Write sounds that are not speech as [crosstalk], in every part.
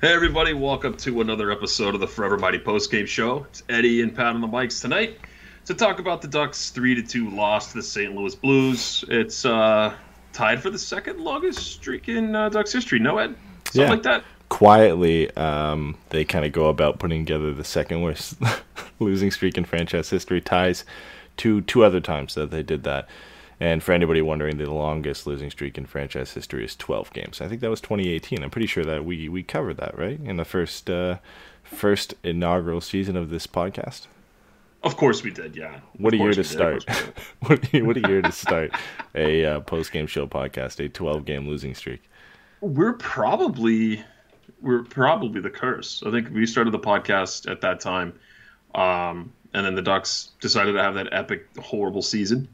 Hey everybody, welcome to another episode of the Forever Mighty Postgame Show. It's Eddie and Pat on the mics tonight to talk about the Ducks' 3 to 2 loss to the St. Louis Blues. It's uh, tied for the second longest streak in uh, Ducks history. No, Ed? Something Yeah. like that? quietly um, they kind of go about putting together the second worst [laughs] losing streak in franchise history ties to two other times that they did that and for anybody wondering the longest losing streak in franchise history is 12 games. I think that was 2018 i'm pretty sure that we we covered that right? In the first uh, first inaugural season of this podcast? Of course we did, yeah. what a year to we did, of start. course we did. [laughs] what, a, what a year to start a uh, post-game show podcast a 12 game losing streak. We're probably we're probably the curse. I think we started the podcast at that time, um, and then the Ducks decided to have that epic, horrible season,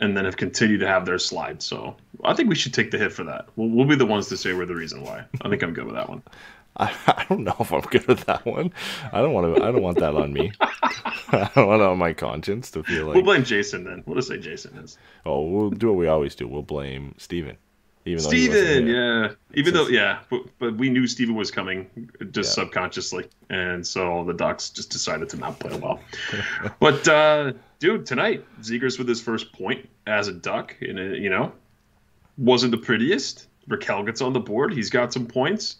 and then have continued to have their slide. So I think we should take the hit for that. We'll, we'll be the ones to say we're the reason why. I think I'm good with that one. [laughs] I, I don't know if I'm good with that one. I don't want to. I don't want that on me. [laughs] I don't want it on my conscience to feel like. We'll blame Jason then. We'll just say Jason is. Oh, we'll do what we always do. We'll blame Steven. Even though Steven, yeah. Even though, yeah, but, but we knew Steven was coming just Yeah. subconsciously. And so the Ducks just decided to not play well. [laughs] but, uh, dude, tonight, Zegras with his first point as a Duck, and it, you know, wasn't the prettiest. Rakell gets on the board. He's got some points.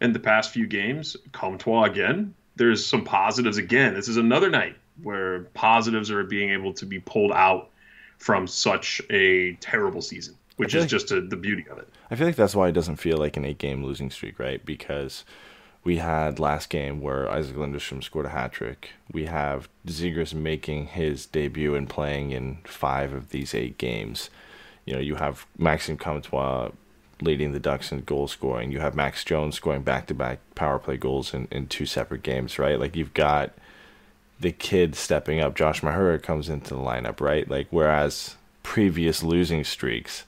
In the past few games, Comtois again. There's some positives again. This is another night where positives are being able to be pulled out from such a terrible season, which is like- just a, the beauty of it. I feel like that's why it doesn't feel like an eight-game losing streak, right? Because we had last game where Isac Lundestrom scored a hat trick. We have Zegras making his debut and playing in five of these eight games. You know, you have Maxime Comtois leading the Ducks in goal scoring. You have Max Jones scoring back-to-back power play goals in, in two separate games, right? Like you've got the kid stepping up. Josh Mahura comes into the lineup, right? Like whereas previous losing streaks,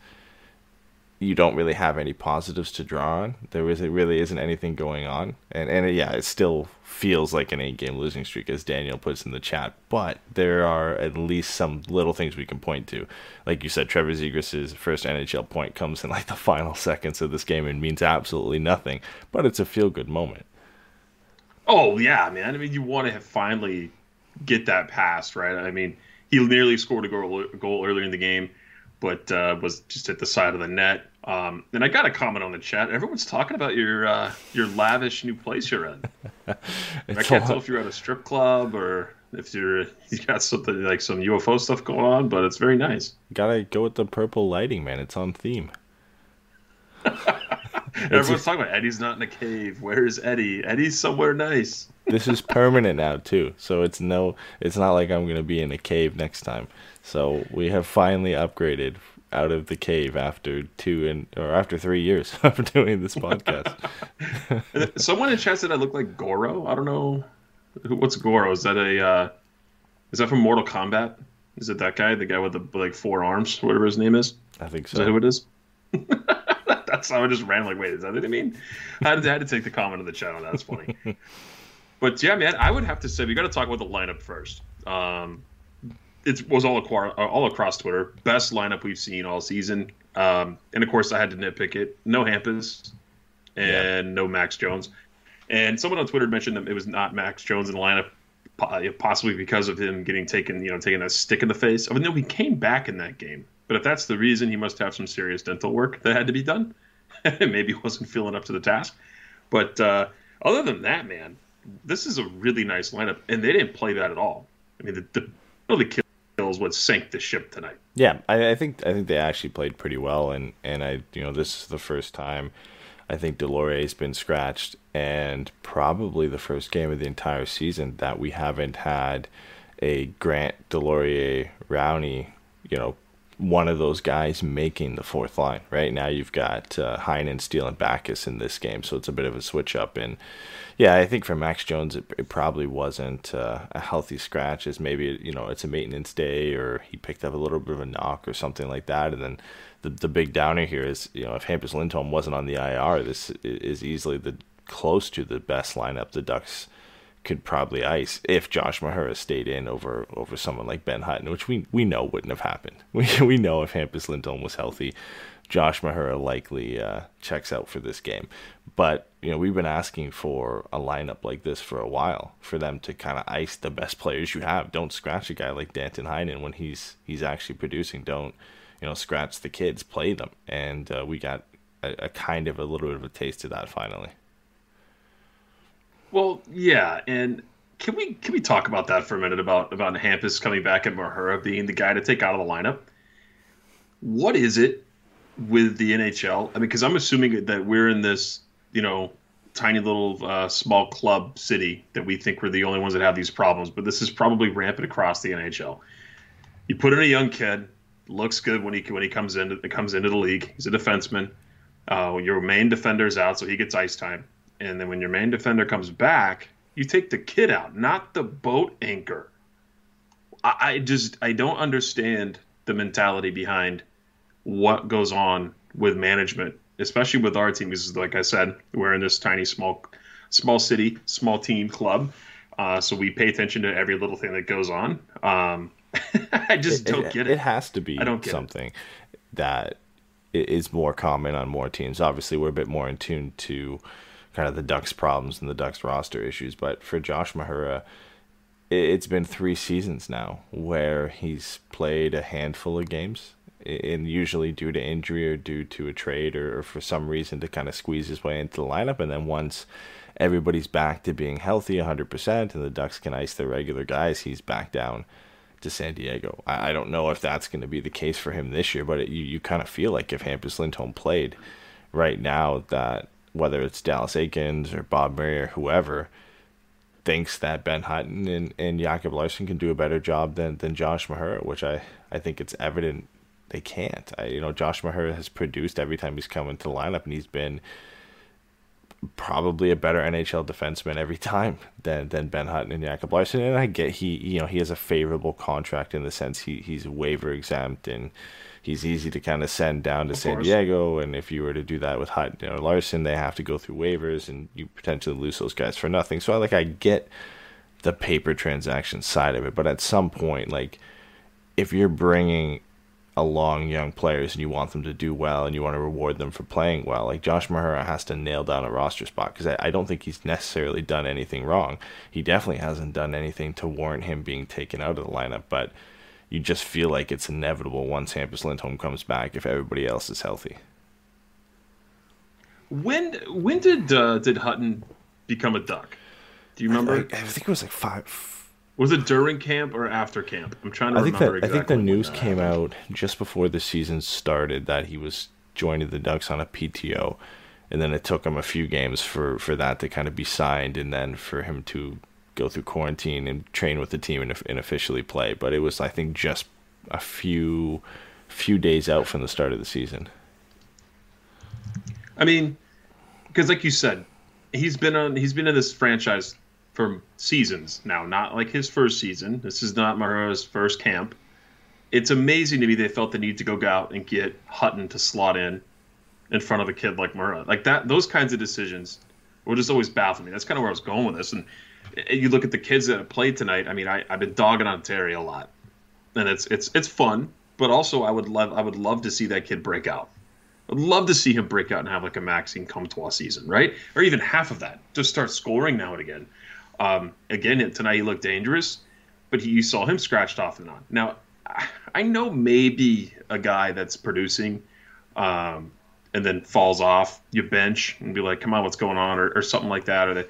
you don't really have any positives to draw on. There is really isn't anything going on, and and yeah, it still feels like an eight game losing streak, as Daniel puts in the chat. But there are at least some little things we can point to. Like you said, Trevor Zegras' first NHL point comes in like the final [laughs] seconds of this game and means absolutely nothing, but it's a feel good moment. Oh yeah, man. I mean, you want to finally get that passed, right? I mean, he nearly scored a goal, goal earlier in the game, but uh, was just at the side of the net. Um, and I got a comment on the chat. Everyone's talking about your uh, your lavish new place you're in. [laughs] I can't a tell if you're at a strip club or if you're [laughs] you got something like some UFO stuff going on, but it's very nice. Gotta go with the purple lighting, man. It's on theme. [laughs] Everyone's talking about Eddie's not in a cave. Where's Eddie? Eddie's somewhere nice. this is permanent now too so it's no it's not like i'm to be in a cave next time so we have finally upgraded out of the cave after two and or after three years [laughs] of doing this podcast [laughs] Someone in chat said I look like Goro. I don't know what's Goro. Is that a uh, is that from Mortal Kombat? Is it that guy, the guy with the like four arms, whatever his name is? i think so. Is that who it is? [laughs] That's how I just ran like, wait, is that what I mean? I had, to, I had to take the comment in the channel. That's funny. but yeah, man, I would have to say we got to talk about the lineup first. Um, it was all across, all across Twitter. Best lineup we've seen all season. Um, and of course, I had to nitpick it. No Hampus and no Max Jones. And someone on Twitter mentioned that it was not Max Jones in the lineup, possibly because of him getting taken, you know, taking a stick in the face. I mean, no, he came back in that game. But if that's the reason, he must have some serious dental work that had to be done. [laughs] Maybe he wasn't feeling up to the task. But uh, other than that, man, this is a really nice lineup, and they didn't play that at all. I mean, the, the really kills what sank the ship tonight. Yeah, I, I think I think they actually played pretty well, and and I you know this is the first time I think Deslauriers's been scratched, and probably the first game of the entire season that we haven't had a Grant Deslauriers Rowney, you know, one of those guys making the fourth line. Right now, you've got uh, Heinen, Steel, and Backes in this game, so it's a bit of a switch up. And yeah, I think for Max Jones, it, it probably wasn't uh, a healthy scratch, as maybe you know it's a maintenance day or he picked up a little bit of a knock or something like that. And then the the big downer here is you know if Hampus Lindholm wasn't on the IR, this is easily the close to the best lineup the Ducks could probably ice if Josh Mahura stayed in over over someone like Ben Hutton, which we we know wouldn't have happened. [laughs] We we know if Hampus Lindholm was healthy, Josh Mahura likely uh, checks out for this game. But you know we've been asking for a lineup like this for a while for them to kind of ice the best players you have. Don't scratch a guy like Danton Heinen when he's he's actually producing. Don't you know scratch the kids, play them, and uh, we got a, a kind of a little bit of a taste of that finally. Well, yeah, and can we can we talk about that for a minute about about Hampus coming back and Mahura being the guy to take out of the lineup? What is it with the NHL? I mean, because I'm assuming that we're in this, you know, tiny little uh, small club city that we think we're the only ones that have these problems, but this is probably rampant across the NHL. You put in a young kid, looks good when he when he comes into comes into the league. He's a defenseman. Uh, your main defender's out, so he gets ice time and then when your main defender comes back, you take the kid out, not the boat anchor. I, I just I don't understand the mentality behind what goes on with management, especially with our team. Because, like I said, we're in this tiny, small, small city, small team club, uh, so we pay attention to every little thing that goes on. Um, [laughs] I just don't it, get it. It has to be I don't get something that i- is more common on more teams. Obviously, we're a bit more in tune to kind of the Ducks' problems and the Ducks' roster issues. But for Josh Mahura, it's been three seasons now where he's played a handful of games, and usually due to injury or due to a trade or, or for some reason to kind of squeeze his way into the lineup. And then once everybody's back to being healthy 100% and the Ducks can ice their regular guys, he's back down to San Diego. I, I don't know if that's going to be the case for him this year, but it, you, you kind of feel like if Hampus Lindholm played right now, that whether it's Dallas Eakins or Bob Murray or whoever thinks that Ben Hutton and, and Jacob Larsson can do a better job than, than Josh Mahura, which I, I think it's evident they can't. I, you know, Josh Mahura has produced every time he's come into the lineup, and he's been probably a better NHL defenseman every time than than Ben Hutton and Jacob Larsson. And I get he you know he has a favorable contract in the sense he he's waiver exempt and he's easy to kind of send down to San course. Diego. And if you were to do that with Hutton or Larsson, they have to go through waivers and you potentially lose those guys for nothing. So I like I get the paper transaction side of it, but at some point, like if you're bringing along young players and you want them to do well and you want to reward them for playing well, like Josh Mahura has to nail down a roster spot because I, I don't think he's necessarily done anything wrong. He definitely hasn't done anything to warrant him being taken out of the lineup, but you just feel like it's inevitable once Hampus Lindholm comes back if everybody else is healthy. When when did uh, did Hutton become a Duck? Do you remember? I, I think it was like five. was it during camp or after camp? I'm trying to I think remember that exactly. I think the news came happened. out just before the season started that he was joining the Ducks on a PTO, and then it took him a few games for for that to kind of be signed, and then for him to go through quarantine and train with the team and, and officially play. But it was I think just a few few days out from the start of the season. I mean, because like you said, he's been on he's been in this franchise for seasons now. Not like his first season. This is not Mahura's first camp. It's amazing to me they felt the need to go out and get Hutton to slot in in front of a kid like Mahura. Like that, those kinds of decisions will just always baffle me. That's kind of where I was going with this. And you look at the kids that have played tonight. I mean, I, I've been dogging on Terry a lot, and it's it's it's fun. But also, I would love I would love to see that kid break out. I'd love to see him break out and have like a Maxime Comtois season, right? Or even half of that. Just start scoring now and again. Um, again, tonight he looked dangerous, but he, you saw him scratched off and on. Now, I know maybe a guy that's producing um, and then falls off, you bench and be like, come on, what's going on? Or, or something like that. Or that.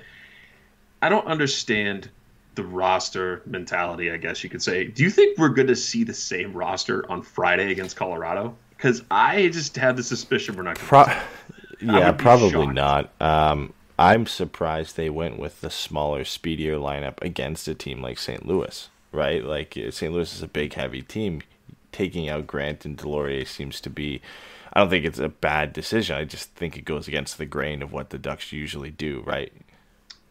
I don't understand the roster mentality, I guess you could say. Do you think we're going to see the same roster on Friday against Colorado? Because I just have the suspicion we're not going Pro- yeah, probably shocked. not. Um, I'm surprised they went with the smaller, speedier lineup against a team like St. Louis, right? Like St. Louis is a big, heavy team. Taking out Grant and Deslauriers seems to be. I don't think it's a bad decision. I just think it goes against the grain of what the Ducks usually do, right?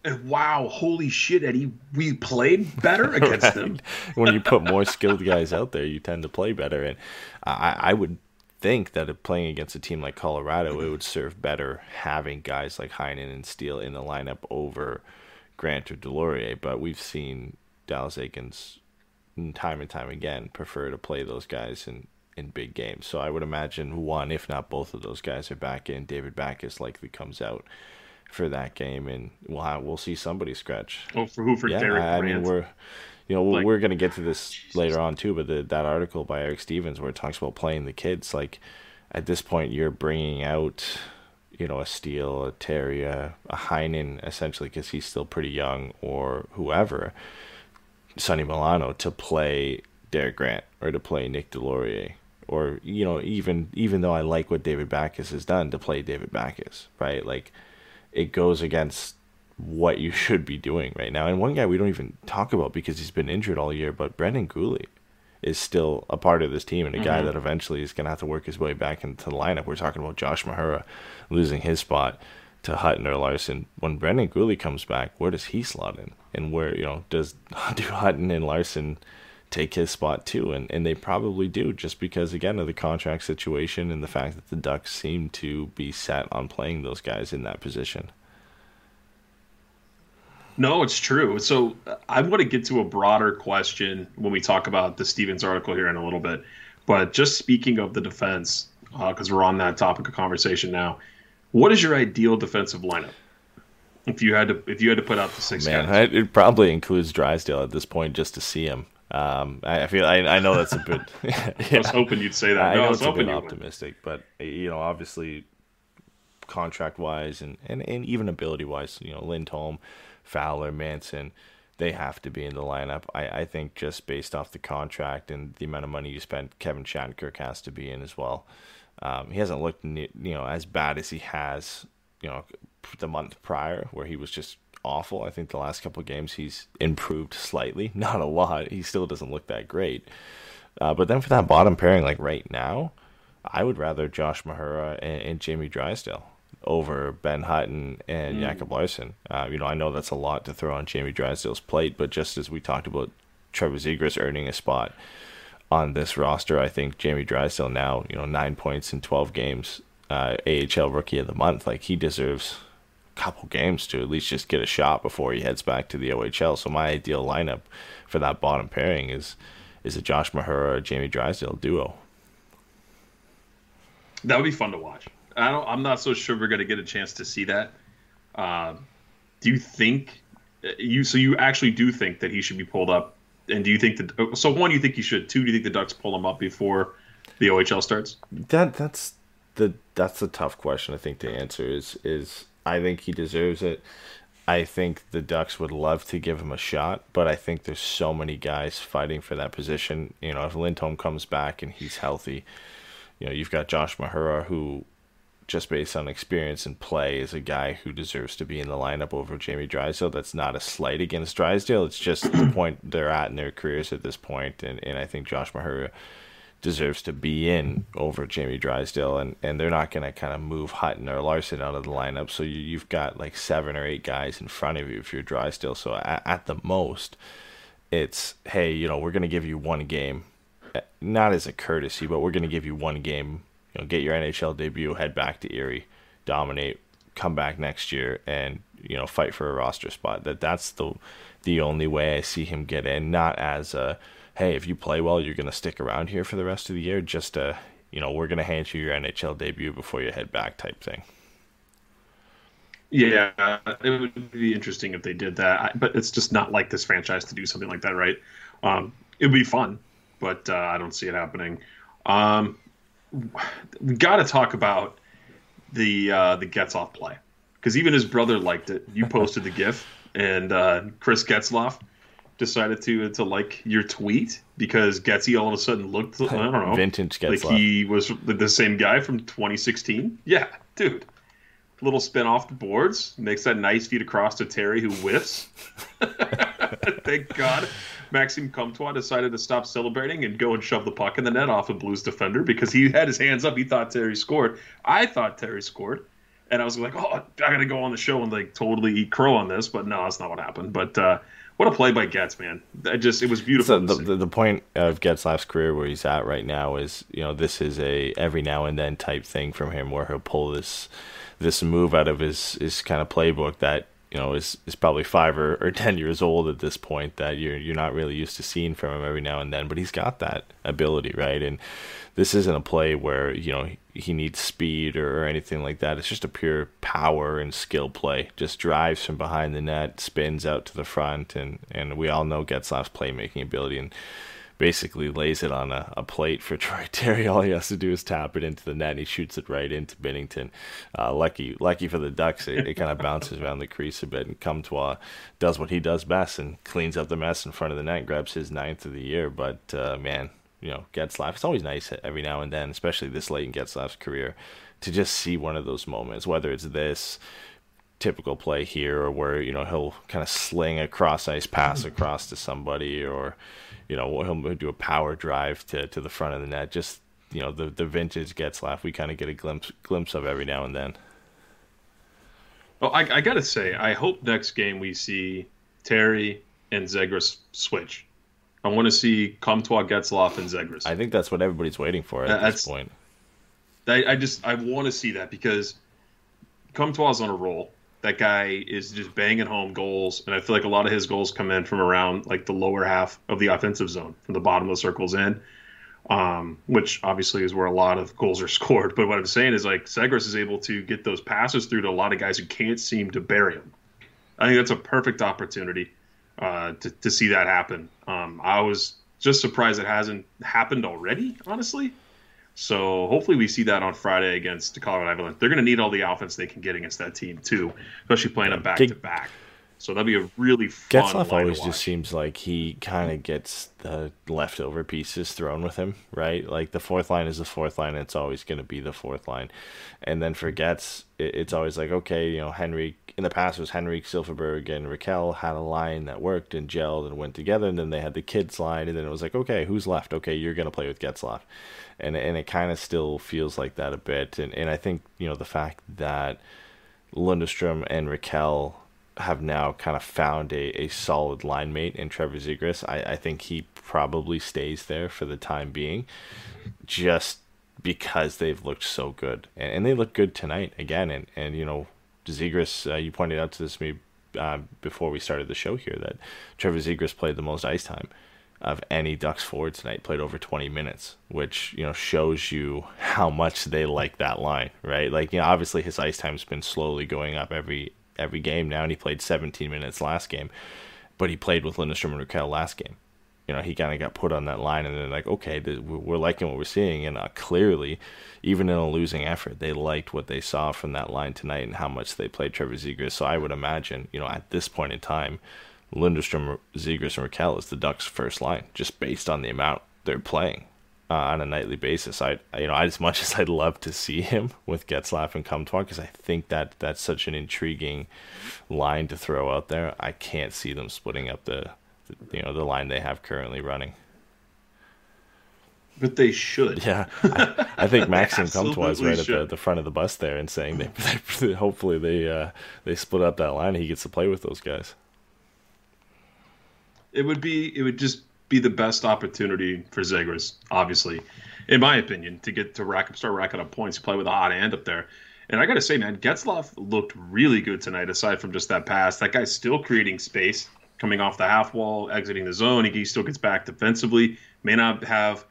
And wow, holy shit, Eddie, we played better [laughs] against them. when you put more skilled guys out there, you tend to play better. And I, I would think that if playing against a team like Colorado, it would serve better having guys like Heinen and Steel in the lineup over Grant or Deslauriers. But we've seen Dallas Eakins time and time again prefer to play those guys in, in big games. So I would imagine one, if not both of those guys are back in. David Backes likely comes out for that game, and we'll have, we'll see somebody scratch Oh, for who? For yeah, Derek I mean we're you know Like- we're going to get to this later on too, but the, that article by Eric Stephens where it talks about playing the kids, like at this point you're bringing out you know a Steel, a Terry, a, a Heinen essentially because he's still pretty young, or whoever, Sonny Milano to play Derek Grant or to play Nick Deslauriers. Or you know, even even though I like what David Backes has done to play David Backes, right? Like it goes against what you [laughs] should be doing right now. And one guy we don't even talk about because he's been injured all year, but Brendan Guhle is still a part of this team and a guy mm-hmm. that eventually is going to have to work his way back into the lineup. We're talking about Josh Mahura losing his spot to Hutton or Larsson. When Brendan Guhle comes back, where does he slot in? And where, you know, does [laughs] do Hutton and Larsson take his spot too? And and they probably do just because again of the contract situation and the fact that the Ducks seem to be set on playing those guys in that position. No, it's true. So uh, I want to get to a broader question when we talk about the Stevens article here in a little bit. But just speaking of the defense, because we're on that topic of conversation now, what is your ideal defensive lineup? If you had to, if you had to put out the six Man, guys, it probably includes Drysdale at this point just to see him. Um, I, I feel I, I know that's a bit. [laughs] [laughs] I was hoping you'd say that. I no, I know was it's a bit you would. optimistic, but you know, obviously, contract wise and, and, and even ability wise, you know, Lindholm, Fowler, Manson, they have to be in the lineup. I, I think just based off the contract and the amount of money you spent, Kevin Shattenkirk has to be in as well. Um, he hasn't looked you know as bad as he has you know the month prior where he was just awful. I think the last couple of games he's improved slightly, [laughs] not a lot. He still doesn't look that great. Uh, but then for that bottom pairing, like right now, I would rather Josh Mahura and, and Jamie Drysdale over Ben Hutton and Jacob Larsson. Uh, you know, I know that's a lot to throw on Jamie Drysdale's plate, but just as we talked about Trevor Zegras earning a spot on this roster, I think Jamie Drysdale now, you know, nine points in 12 games, uh, AHL Rookie of the Month, like he deserves couple games to at least just get a shot before he heads back to the OHL. So my ideal lineup for that bottom pairing is is a Josh Mahura or Jamie Drysdale duo. That would be fun to watch. I don't. I'm not so sure we're going to get a chance to see that. Um, do you think uh, you? So you actually do think that he should be pulled up? And do you think that? So one, you think he should. Two, do you think the Ducks pull him up before the OHL starts? That that's the that's the tough question I think to answer is is I think he deserves it. I think the Ducks would love to give him a shot, but I think there's so many guys fighting for that position. You know, if Lindholm comes back and he's healthy, you know, you've got Josh Mahura who just based on experience and play is a guy who deserves to be in the lineup over Jamie Drysdale. That's not a slight against Drysdale. It's just the [clears throat] point they're at in their careers at this point, and, and I think Josh Mahura deserves to be in over Jamie Drysdale, and, and they're not going to kind of move Hutton or Larsson out of the lineup. So you, you've got like seven or eight guys in front of you if you're Drysdale. So at, at the most, it's hey, you know, we're going to give you one game, eh, not as a courtesy, but we're going to give you one game. You know, get your NHL debut, head back to Erie, dominate, come back next year, and you know, fight for a roster spot. That that's the the only way I see him get in, not as a hey, if you play well, you're going to stick around here for the rest of the year. Just a you know, we're gonna hand you your NHL debut before you head back, type thing. Yeah, it would be interesting if they did that, but it's just not like this franchise to do something like that, right? Um, it would be fun, but uh, I don't see it happening. Um, we got to talk about the uh, the Getzlaff play because even his brother liked it. You posted the GIF, and uh, Chris Getzlaff decided to to like your tweet because Getzy all of a sudden looked I don't know Vintage like he was the same guy from 2016. Yeah, dude. Little spin off the boards, makes that nice feed across to Terry, who whiffs. [laughs] Thank God, Maxime Comtois decided to stop celebrating and go and shove the puck in the net off a Blues defender because he had his hands up. He thought Terry scored. I thought Terry scored, and I was like, "Oh, I gotta go on the show and like totally eat crow on this." But no, that's not what happened. But uh, what a play by Getz, man! I just it was beautiful. So the, the point of Getzlaff's career where he's at right now is you know this is a every now and then type thing from him where he'll pull this this move out of his his kind of playbook that you know is is probably five or, or [laughs] ten years old at this point that you're you're not really used to seeing from him every now and then but he's got that ability right and this isn't a play where you know he, needs speed or, or anything like that it's just a pure power and skill play just drives from behind the net spins out to the front and and we all know Getzlaff's playmaking ability and basically lays it on a, a plate for [laughs] Troy Terry. All he has to do is tap it into the net, and he shoots it right into Binnington. Uh, lucky, lucky for the Ducks, it, it kind of bounces around the crease a bit, and Comtois does what he does best and cleans up the mess in front of the net, grabs his ninth of the year. But uh, man, you know, Getzlaff, it's always nice every now and then, especially this late in Getzlaff's career, to just see one of those moments, whether it's this typical play here or where you know he'll kind of sling a cross ice pass mm. across to somebody or you know he'll do a power drive to, to the front of the net. Just you know the the vintage Getzlaff we kind of get a glimpse glimpse of every now and then. Well, I, I gotta say, I hope next game we see Terry and Zegras switch. I want to see Comtois, Getzlaff, and Zegras. i think that's what everybody's waiting for at That's- this point I, I just I want to see that because Comtois on a roll. That guy is just banging home goals, and I feel like a lot of his goals come in from around like the lower half of the offensive zone, from the bottom of the circles in, um, which obviously is where a lot of goals are [laughs] scored. But what I'm saying is like Zegras is able to get those passes through to a lot of guys who can't seem to bury him. I think that's a perfect opportunity uh, to to see that happen. Um, I was just surprised it hasn't happened already, honestly. So hopefully we see that on Friday against the Colorado Avalanche. They're going to need all the offense they can get against that team too, especially playing them back to back. So that'd be a really fun. Getzlaff always just seems like he kind of gets the leftover pieces thrown with him, right? Like the fourth line is the fourth line, and it's always going to be the fourth line. And then for Getz, it's always like, okay, you know, Henry, in the past it was Henrik Silfverberg and Rakell had a line that worked and gelled and went together, and then they had the kids line, and then it was like, okay, who's left? Okay, you're going to play with Getzlaff. And, and it kind of still feels like that a bit. And, and I think, you know, the fact that Lundestrom and Rakell have now kind of found a, a solid line mate in Trevor Zegras. I, I think he probably stays there for the time being, just because they've looked so good. And, and they look good tonight again. And, and you know, Zegras, uh, you pointed out to this me uh, before we started the show here that Trevor Zegras played the most ice time of any Ducks forward tonight, played over 20 minutes, which, you know, shows you how much they like that line, right? Like, you know, obviously his ice time's been slowly going up every every game now, and he played 17 minutes last game, but he played with Lundestrom and Rakell last game. You know, he kind of got put on that line, and they're like, okay, we're liking what we're seeing, and uh, clearly, even in a losing effort, they liked what they saw from that line tonight and how much they played Trevor Zegras. So I would imagine, you know, at this point in time, Lundestrom, Zegras, and Rakell is the Ducks' first line, just based on the amount they're playing uh, on a nightly basis. I, you know, as much [laughs] as I'd love to see him with Getzlaff and Comtois, because I think that that's such an intriguing line to throw out there. I can't see them splitting up the, the you know, the line they have currently running. but they should. Yeah, I, I think [laughs] Maxim Comtois is right at the, the front of the bus there and saying [laughs] they, they hopefully they uh, they split up that line. He gets to play with those guys. It would be. It would just be the best opportunity for Zegras, obviously, in my opinion, to get to rack up, start racking up points. Play with a hot hand up there. And I got to say, man, Getzlaff looked really good tonight. Aside from just that pass, that guy's still creating space, coming off the half wall, exiting the zone. He still gets back defensively. May not have.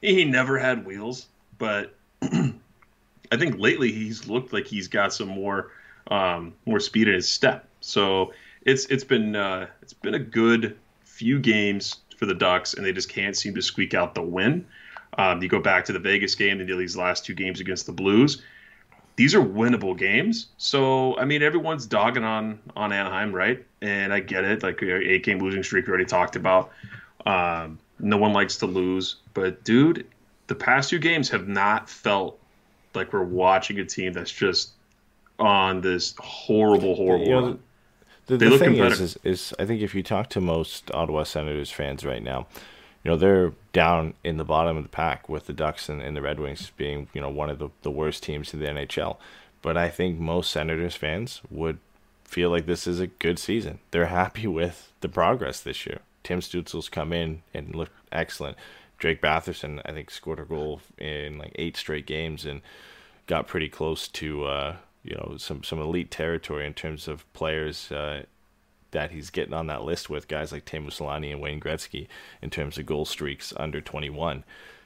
He never had wheels, but [clears throat] I think lately he's looked like he's got some more um, more speed in his step. So it's it's been uh, it's been a good few games for the Ducks, and they just can't seem to squeak out the win. Um, you go back to the Vegas game and do these last two games against the Blues. These are winnable games. So I mean, everyone's dogging on on Anaheim, right? And I get it. Like eight game losing streak we already talked about. Um, no one likes to lose, but dude, the past two games have not felt like we're watching a team that's just on this horrible, horrible. You know. The, the thing is, is, is, I think if you talk to most Ottawa Senators fans right now, you know they're down in the bottom of the pack with the Ducks and, and the Red Wings being you know one of the, the worst teams in the NHL. But I think most Senators fans would feel like this is a good season. They're happy with the progress this year. Tim Stützle's come in and looked excellent. Drake Batherson, I think, scored a goal in like eight straight games and got pretty close to uh, you know some some elite territory in terms of players uh, that he's getting on that list with guys like Teemu Selanne and Wayne Gretzky in terms of goal streaks under 21.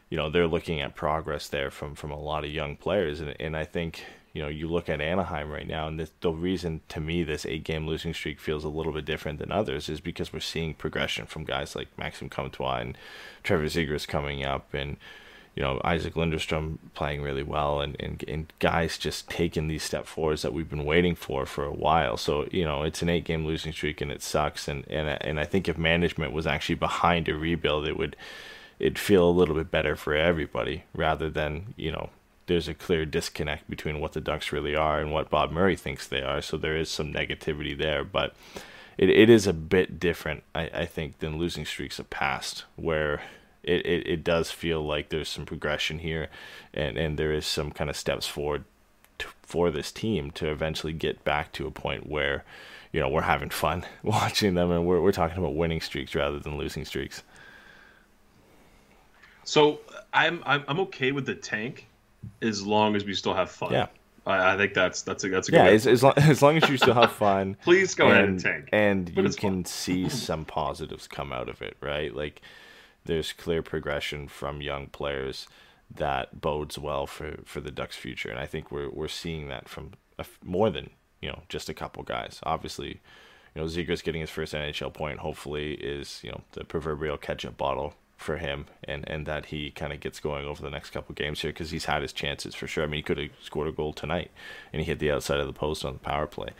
You know they're looking at progress there from from a lot of young players, and and I think you know you look at Anaheim right now, and the reason to me this eight game losing streak feels a little bit different than others is because we're seeing progression from guys like Maxim Comtois and Trevor Zegras coming up, and you know Isac Lundestrom playing really well, and, and and guys just taking these step forwards that we've been waiting for for a while. So you know it's an eight game losing streak, and it sucks. And and and I think if management was actually behind a rebuild, it would it'd feel a little bit better for everybody rather than you know there's a clear disconnect between what the Ducks really are and what Bob Murray thinks they are. So there is some negativity there, but it, it is a bit different, I, I think, than losing streaks of past, where it, it, it does feel like there's some progression here and, and there is some kind of steps forward to, for this team to eventually get back to a point where, you know, we're having fun [laughs] watching them and we're, we're talking about winning streaks rather than losing streaks. So I'm, I'm I'm okay with the tank as long as we still have fun. Yeah. I, I think that's that's a that's a good. Yeah, as, as, long, as long as you still have fun. [laughs] Please go ahead and and tank. And But you can fun. see [clears throat] some positives come out of it, right? Like there's clear progression from young players that bodes well for, for the Ducks' future, and I think we're we're seeing that from a more than you know just a couple guys. Obviously, you know Zegras getting his first NHL point. Hopefully, is you know the proverbial ketchup bottle for him, and and that he kind of gets going over the next couple games here because he's had his chances for sure. I mean, he could have scored a goal tonight, and he hit the outside of the post on the power play.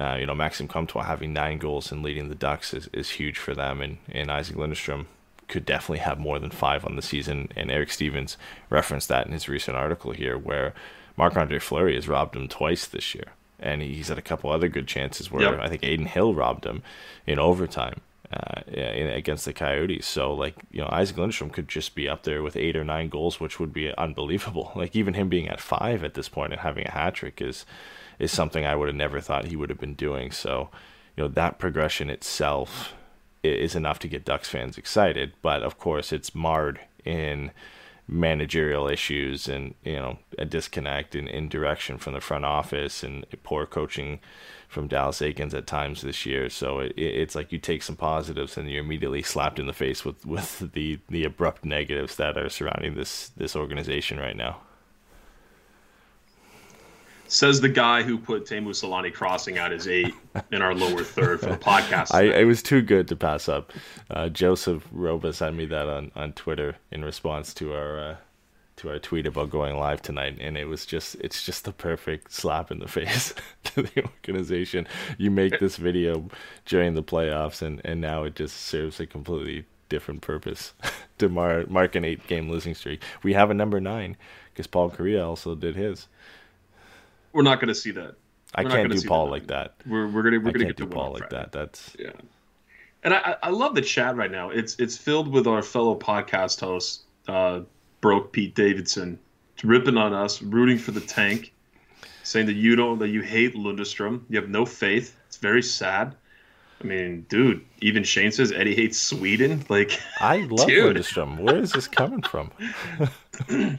Uh, you know, Maxim Comtois having nine goals and leading the Ducks is, is huge for them, and, and Isac Lundestrom could definitely have more than five on the season. And Eric Stephens referenced that in his recent article here, where Marc Andre Fleury has robbed him twice this year, and he's had a couple other good chances where Yep. I think Adin Hill robbed him in overtime. Uh, in, against the Coyotes, so like you know Isac Lundestrom could just be up there with eight or nine goals, which would be unbelievable. [laughs] Like even him being at five at this point and having a hat trick is is something I would have never thought he would have been doing. So, you know, that progression itself is enough to get Ducks fans excited. But of course, it's marred in managerial issues and, you know, a disconnect in, in direction from the front office and poor coaching from Dallas Eakins at times this year. So it, it- it's like you take some positives and you're immediately slapped in the face with, with the, the abrupt negatives that are surrounding this, this organization right now. Says the guy who put Teemu Selanne crossing out his eight in our lower third for the [laughs] podcast. I it was too good to pass up. Uh, Joseph Roba sent me that on, on Twitter in response to our uh, to our tweet about going live tonight, and it was just it's just the perfect slap in the [laughs] face [laughs] to the organization. You make this video during the playoffs, and, and now it just serves a completely different purpose to mar- mark an eight game losing streak. We have a number nine because Paul Correa also did his. We're not going to see that. I We're can't do Paul that. like that. We're we're gonna we're I gonna get to Paul like Friday. that. That's Yeah. And I, I- love the chat right now. It's it's filled with our fellow podcast hosts, uh, broke Pete Davidson, ripping on us, rooting for the tank, saying that you don't that you hate Lundestrom, you have no faith. It's very sad. I mean, dude, even Shane says Eddie hates Sweden. Like I love [laughs] Dude. Lundestrom. Where is this coming from? [clears throat]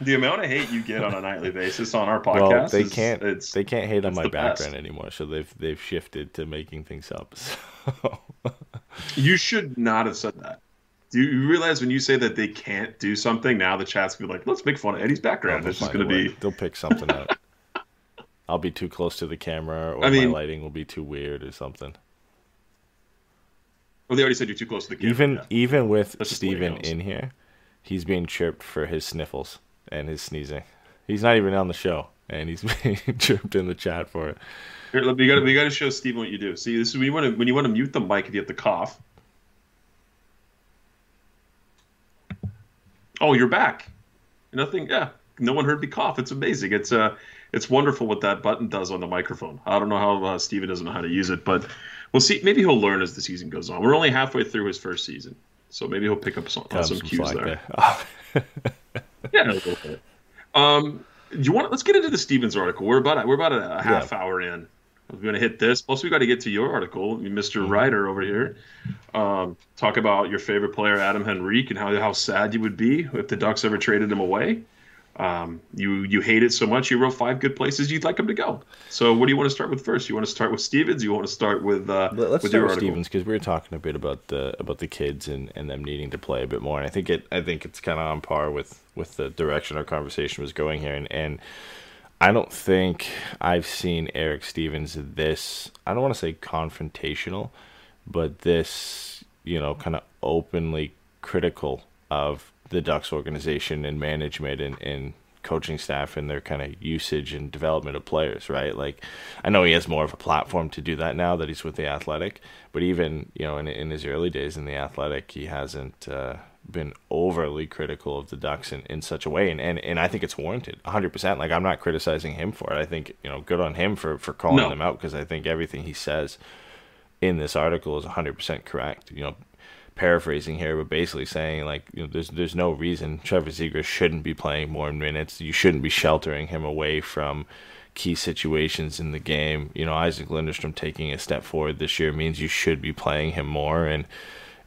the amount of hate you get on a nightly basis on our podcast. Well, they is- can't. It's, They can't hate on my the best. background anymore, so they've they've shifted to making things up. [laughs] So. you should not have said that. Do you realize when you say that they can't do something, now the chat's gonna be like, let's make fun of Eddie's background. They'll It's just gonna be They'll pick something out. [laughs] I'll be too close to the camera, or I mean- my lighting will be too weird, or something. well, they already said you're too close to the camera. Even yeah. even with That's just the way it Steven in here, he's being chirped for his sniffles and his sneezing. He's not even on the show, and he's [laughs] being chirped in the chat for it. Here, we got we got to show Steven what you do. See, this is when you want to when you want to mute the mic if you have to cough. Oh, you're back. Nothing. Yeah, no one heard me cough. It's amazing. It's uh, it's wonderful what that button does on the microphone. I don't know how uh, Steven doesn't know how to use it, but we'll see. Maybe he'll learn as the season goes on. We're only halfway through his first season, so maybe he'll pick up some, some some cues there. there. [laughs] [laughs] Yeah, a little bit. Um, do you want? Let's get into the Stephens article. We're about we're about a, half hour in. We're going to hit this. Plus, we got to get to your article, Mister Mm-hmm. Ryder over here. Um, talk about your favorite player, Adam Henrique, and how how sad you would be if the Ducks ever traded him away. Um, you you hate it so much, you wrote five good places you'd like them to go. So, what do you want to start with first? You want to start with Stephens? You want to start with uh, Let- Let's with start with? Stephens because we were talking a bit about the about the kids and, and them needing to play a bit more. And I think it I think it's kind of on par with with the direction our conversation was going here. And and I don't think I've seen Eric Stephens this. I don't want to say confrontational, but this you know kind of openly critical of the Ducks organization and management and, and coaching staff and their kind of usage and development of players, right? Like, I know he has more of a platform to do that now that he's with the Athletic, but even you know in in his early days in the Athletic, he hasn't uh, been overly critical of the Ducks in, in such a way, and, and and I think it's warranted, hundred percent. Like, I'm not criticizing him for it. I think you know, good on him for for calling No. them out because I think everything he says in this article is 100% correct. You know, paraphrasing here, but basically saying like, you know, there's there's no reason Trevor Zegras shouldn't be playing more minutes. You shouldn't be sheltering him away from key situations in the game. You know, Isac Lundestrom taking a step forward this year means you should be playing him more and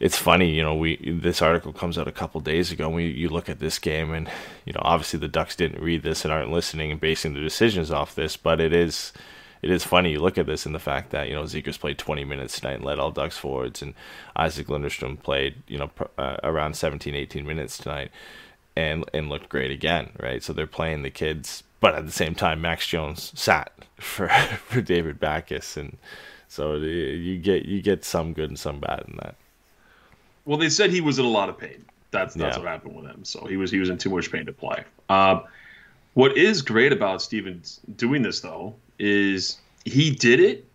it's funny, you know, we this article comes out a couple days ago. And we you look at this game, and you know, obviously the Ducks didn't read this and aren't listening and basing their decisions off this. But it is it is funny you look at this and the fact that you know Zegras played 20 minutes tonight and led all Ducks forwards, and Isac Lundestrom played you know pr- uh, around 17, 18 minutes tonight, and and looked great again, right? So they're playing the kids, but at the same time, Max Jones sat [laughs] for for David Backes, and so you get you get some good and some bad in that. Well, they said he was in a lot of pain. That's that's Yeah. what happened with him. So he was he was in too much pain to play. Um, what is great about Stevens doing this though is he did it,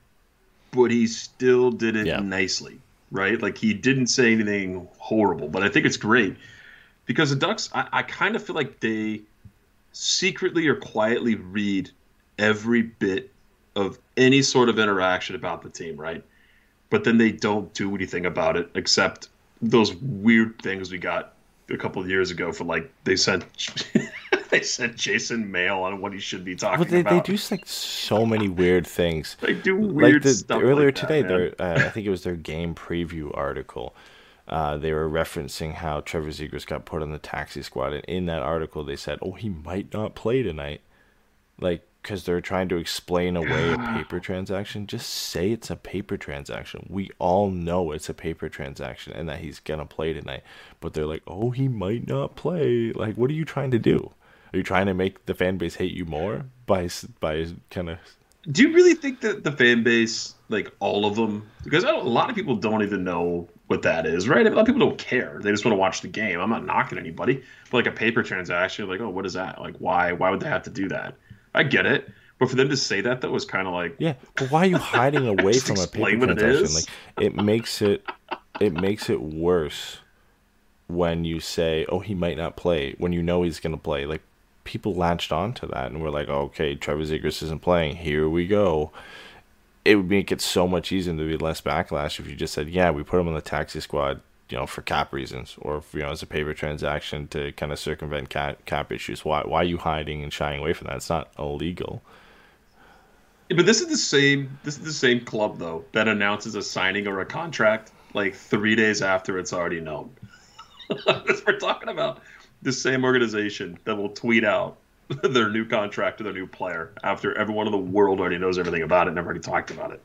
but he still did it Yeah. nicely, right? Like he didn't say anything horrible. But I think it's great because the Ducks, I, I kind of feel like they secretly or quietly read every bit of any sort of interaction about the team, right? But then they don't do anything about it except those weird things we got a couple of years ago for like they sent [laughs] they sent Jason mail on what he should be talking But they, they do like so many weird things. They do like weird the, stuff earlier like that, today, their uh, I think it was their game preview article. Uh, they were referencing how Trevor Zegras got put on the taxi squad, and in that article they said, "Oh, he might not play tonight," like because they're trying to explain away a [sighs] paper transaction. Just say it's a paper transaction. We all know it's a paper transaction, and that he's gonna play tonight. But they're like, "Oh, he might not play." Like, what are you trying to do? Are you trying to make the fan base hate you more by by kind of Do you really think that the fan base, like all of them, because a lot of people don't even know what that is, right? A lot of people don't care. They just want to watch the game. I'm not knocking anybody, but like a paper transaction, like, oh, what is that? Like, why? Why would they have to do that? I get it, but for them to say that, that was kind of like, Yeah, but why are you hiding [laughs] away from a paper it transaction? is. Like it makes it it makes it worse when you say, "Oh, he might not play," when you know he's going to play. Like people latched onto that and we're like, "Okay, Trevor Zegras isn't playing. Here we go." It would make it so much easier to be less backlash if you just said, "Yeah, we put him on the taxi squad." You know, for cap reasons, or you know, as a paper transaction to kind of circumvent cap, cap issues. Why? Why are you hiding and shying away from that? It's not illegal. Yeah, but this is the same. This is the same club though that announces a signing or a contract like three days after it's already known. [laughs] This what we're talking about the same organization that will tweet out [laughs] their new contract to their new player after everyone in the world already knows everything about it and already talked about it.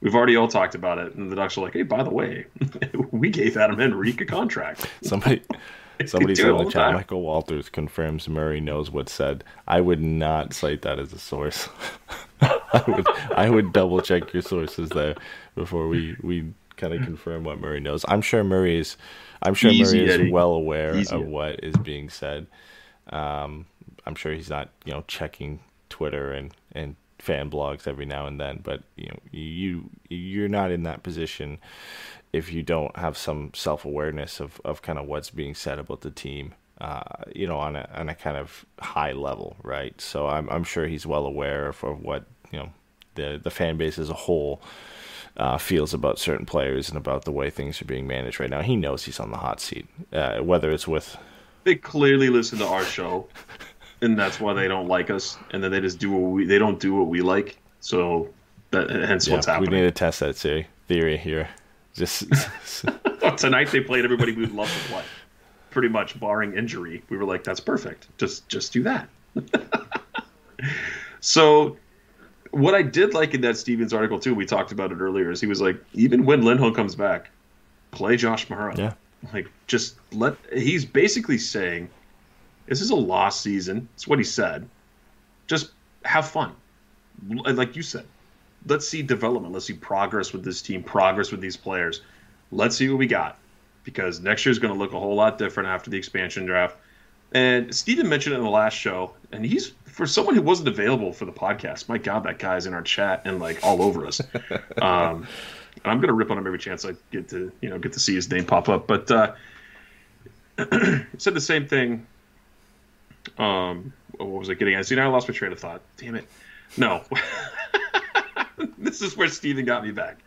we've already all talked about it, and the Ducks are like, "Hey, by the way, [laughs] we gave Adam Henrique a contract." [laughs] Somebody, somebody do in the chat. Michael Walters confirms Murray knows what said. I would not cite that as a source. I would, I would double check your sources there before we we kind of confirm what Murray knows. I'm sure Murray is, I'm sure Easy, Murray is Eddie. well aware Easy. of what is being said. Um, I'm sure he's not, you know, checking Twitter and and fan blogs every now and then, but you know, you you're not in that position if you don't have some self awareness of, of kind of what's being said about the team, uh, you know, on a on a kind of high level, right? So I'm I'm sure he's well aware of, of what you know the the fan base as a whole uh, feels about certain players and about the way things are being managed right now. He knows he's on the hot seat, uh, whether it's with They clearly listen to our show, and that's why they don't like us. And then they just do what we they don't do what we like. So that hence what's happening. we need to test that theory theory here. Just [laughs] [laughs] Tonight they played everybody we would love to play. Pretty much barring injury. We were like, that's perfect. Just just do that. [laughs] so what I did like in that Stephens article too, we talked about it earlier, is he was like, even when Lindholm comes back, play Josh Mahura. yeah, Like just let he's basically saying this is a lost season. It's what he said. Just have fun. Like you said. Let's see development. Let's see progress with this team, progress with these players. Let's see what we got. Because next year is going to look a whole lot different after the expansion draft. And Steven mentioned it in the last show, and he's for someone who wasn't available for the podcast. My God, that guy's in our chat and like all over us. [laughs] um, and I'm gonna rip on him every chance I get to, you know, get to see his name pop up. But uh, [clears throat] said the same thing. Um, what was I getting at? See, now I lost my train of thought. Damn it. No. [laughs] this is where Steven got me back.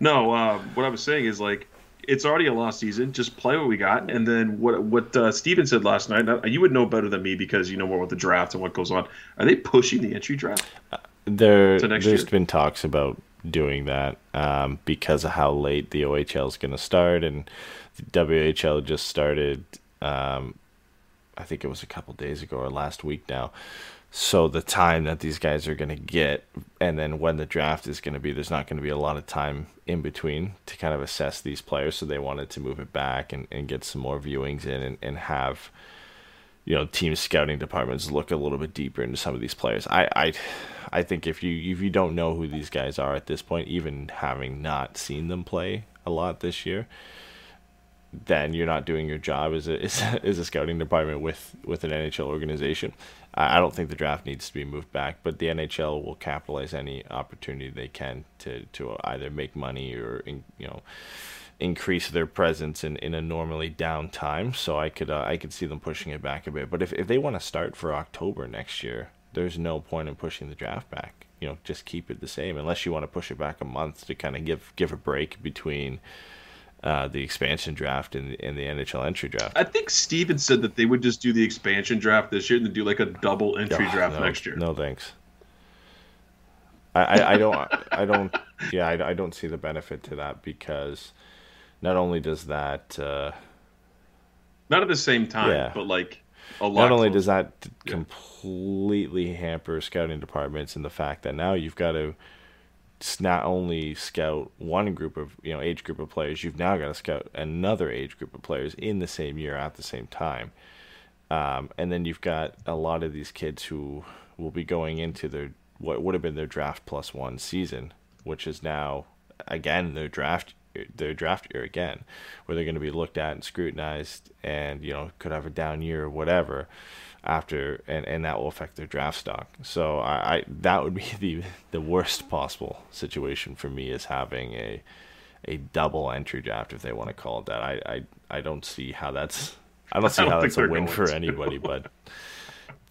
No, um, what I was saying is like it's already a lost season. Just play what we got, and then what what uh, Steven said last night. now, You would know better than me because you know more about the draft and what goes on. Are they pushing the entry draft? there To next there's year. been talks about doing that um, because of how late the OHL is going to start, and the WHL just started. Um, I think it was a couple days ago or last week now. So the time that these guys are going to get, and then when the draft is going to be, there's not going to be a lot of time in between to kind of assess these players. So they wanted to move it back and, and get some more viewings in and, and have you know team scouting departments look a little bit deeper into some of these players. I I I think if you if you don't know who these guys are at this point, even having not seen them play a lot this year, then you're not doing your job as a [laughs] as, a- scouting department with with an NHL organization. I don't think the draft needs to be moved back, but the NHL will capitalize any opportunity they can to to either make money or in, you know increase their presence in, in a normally down time. So I could uh, I could see them pushing it back a bit. But if if they want to start for October next year, there's no point in pushing the draft back. You know, just keep it the same unless you want to push it back a month to kind of give give a break between uh, the expansion draft and, and the NHL entry draft. I think Steven said that they would just do the expansion draft this year and then do like a double entry Oh, draft no, next year. No thanks. I, I, I don't I don't yeah I, I don't see the benefit to that because not only does that uh, Not at the same time, Yeah. but like a lot. not only closer. does that Yeah. completely hamper scouting departments and the fact that now you've got to not only scout one group of you know age group of players you've now got to scout another age group of players in the same year at the same time. Um, and then you've got a lot of these kids who will be going into their what would have been their draft plus one season which is now again their draft their draft year again where they're going to be looked at and scrutinized and you know could have a down year or whatever after and, and that will affect their draft stock so I, I that would be [laughs] the the worst possible situation for me is having a a double entry draft if they want to call it that i i, I don't see how that's i don't [laughs] see don't how that's a win for to. anybody but [laughs]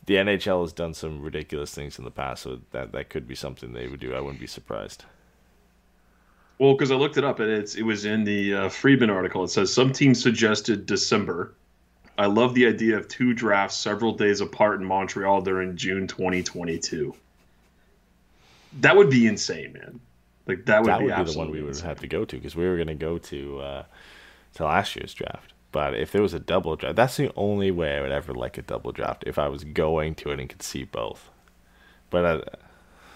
the NHL has done some ridiculous things in the past, so that that could be something they would do. I wouldn't be surprised. Well, because I looked it up and it's it was in the uh, Friedman article. It says some teams suggested December. I love the idea of two drafts several days apart in Montreal during June 2022. That would be insane, man. Like that would that be would be the one we would insane. have to go to because we were going to go to uh, to last year's draft. But if there was a double draft, that's the only way I would ever like a double draft if I was going to it and could see both. But uh,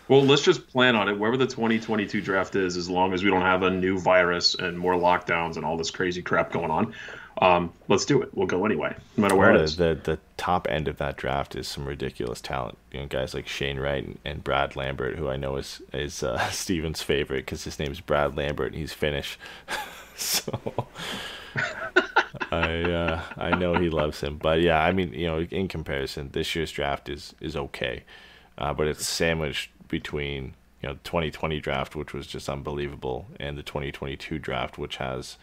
Well, let's just plan on it. Wherever the 2022 draft is, as long as we don't have a new virus and more lockdowns and all this crazy crap going on, um, let's do it. We'll go anyway, no matter where Oh, it is. the the top end of that draft is some ridiculous talent. You know, guys like Shane Wright and, and Brad Lambert, who I know is is uh, [laughs] Steven's favorite because his name's Brad Lambert and he's Finnish. [laughs] so I uh, I know he loves him, but yeah, I mean, you know, in comparison, this year's draft is is okay, uh, but it's sandwiched between you know 2020 draft, which was just unbelievable, and the 2022 draft, which has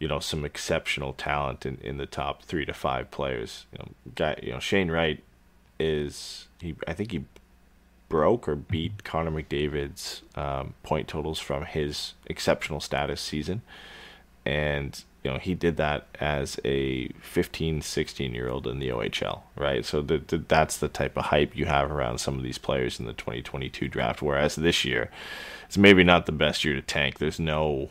you know some exceptional talent in, in the top three to five players. You know, guy, you know Shane Wright is he? I think he broke or beat Connor McDavid's um, point totals from his exceptional status season, and you know he did that as a 15 16 year old in the OHL right so the, the, that's the type of hype you have around some of these players in the 2022 draft whereas this year it's maybe not the best year to tank there's no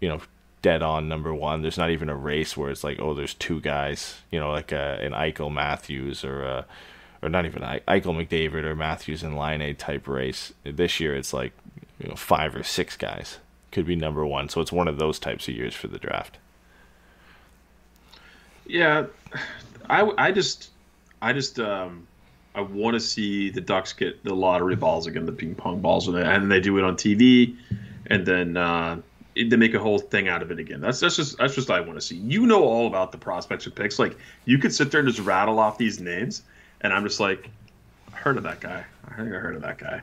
you know dead on number one. There's not even a race where it's like oh there's two guys you know like a, an Eichel Matthews or a, or not even Eichel McDavid or Matthews and Laine type race. This year it's like you know five or six guys could be number one. So it's one of those types of years for the draft. Yeah, I, I just I just um I want to see the Ducks get the lottery balls again, the ping pong balls, and they do it on TV, and then uh, they make a whole thing out of it again. That's that's just that's just what I want to see. You know all about the prospects and picks. Like you could sit there and just rattle off these names, and I'm just like, I heard of that guy. I think I heard of that guy.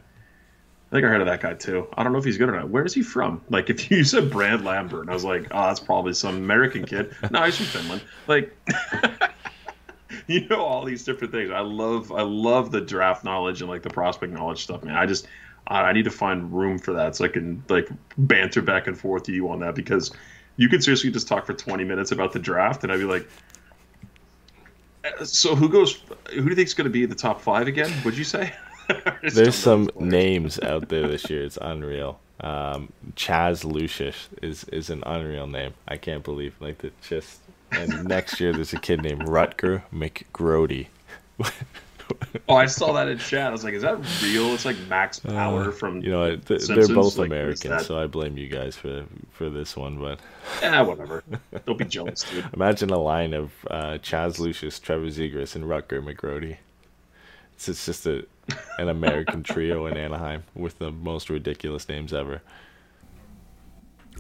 I think I heard of that guy too. I don't know if he's good or not. Where is he from? [laughs] Like, if you said Brand Lambert, and I was like, oh, that's probably some American kid. [laughs] No, he's from Finland. Like, [laughs] you know all these different things. I love, I love the draft knowledge and like the prospect knowledge stuff, man. I just, I need to find room for that so I can like banter back and forth to you on that because you could seriously just talk for 20 minutes about the draft, and I'd be like. "Uh, So who goes? Who do you think's going to be the top five again? Would you say? [laughs] There's some some of those players. names out there this year. It's unreal. Um, Chaz Lucius is is an unreal name. I can't believe like that. Just and next year there's a kid named Rutger McGroarty. [laughs] Oh, I saw that in chat. I was like, "Is that real?" It's like Max Power from Uh, You know, th- they're both like, American, so I blame you guys for for this one. But yeah, [laughs] whatever. Don't be jealous, dude. [laughs] imagine a line of uh, Chaz Lucius, Trevor Zegras, and Rutger McGroarty. It's, it's just a an American trio in Anaheim with the most ridiculous names ever.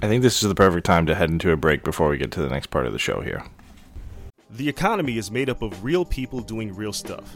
I think this is the perfect time to head into a break before we get to the next part of the show here. The economy is made up of real people doing real stuff,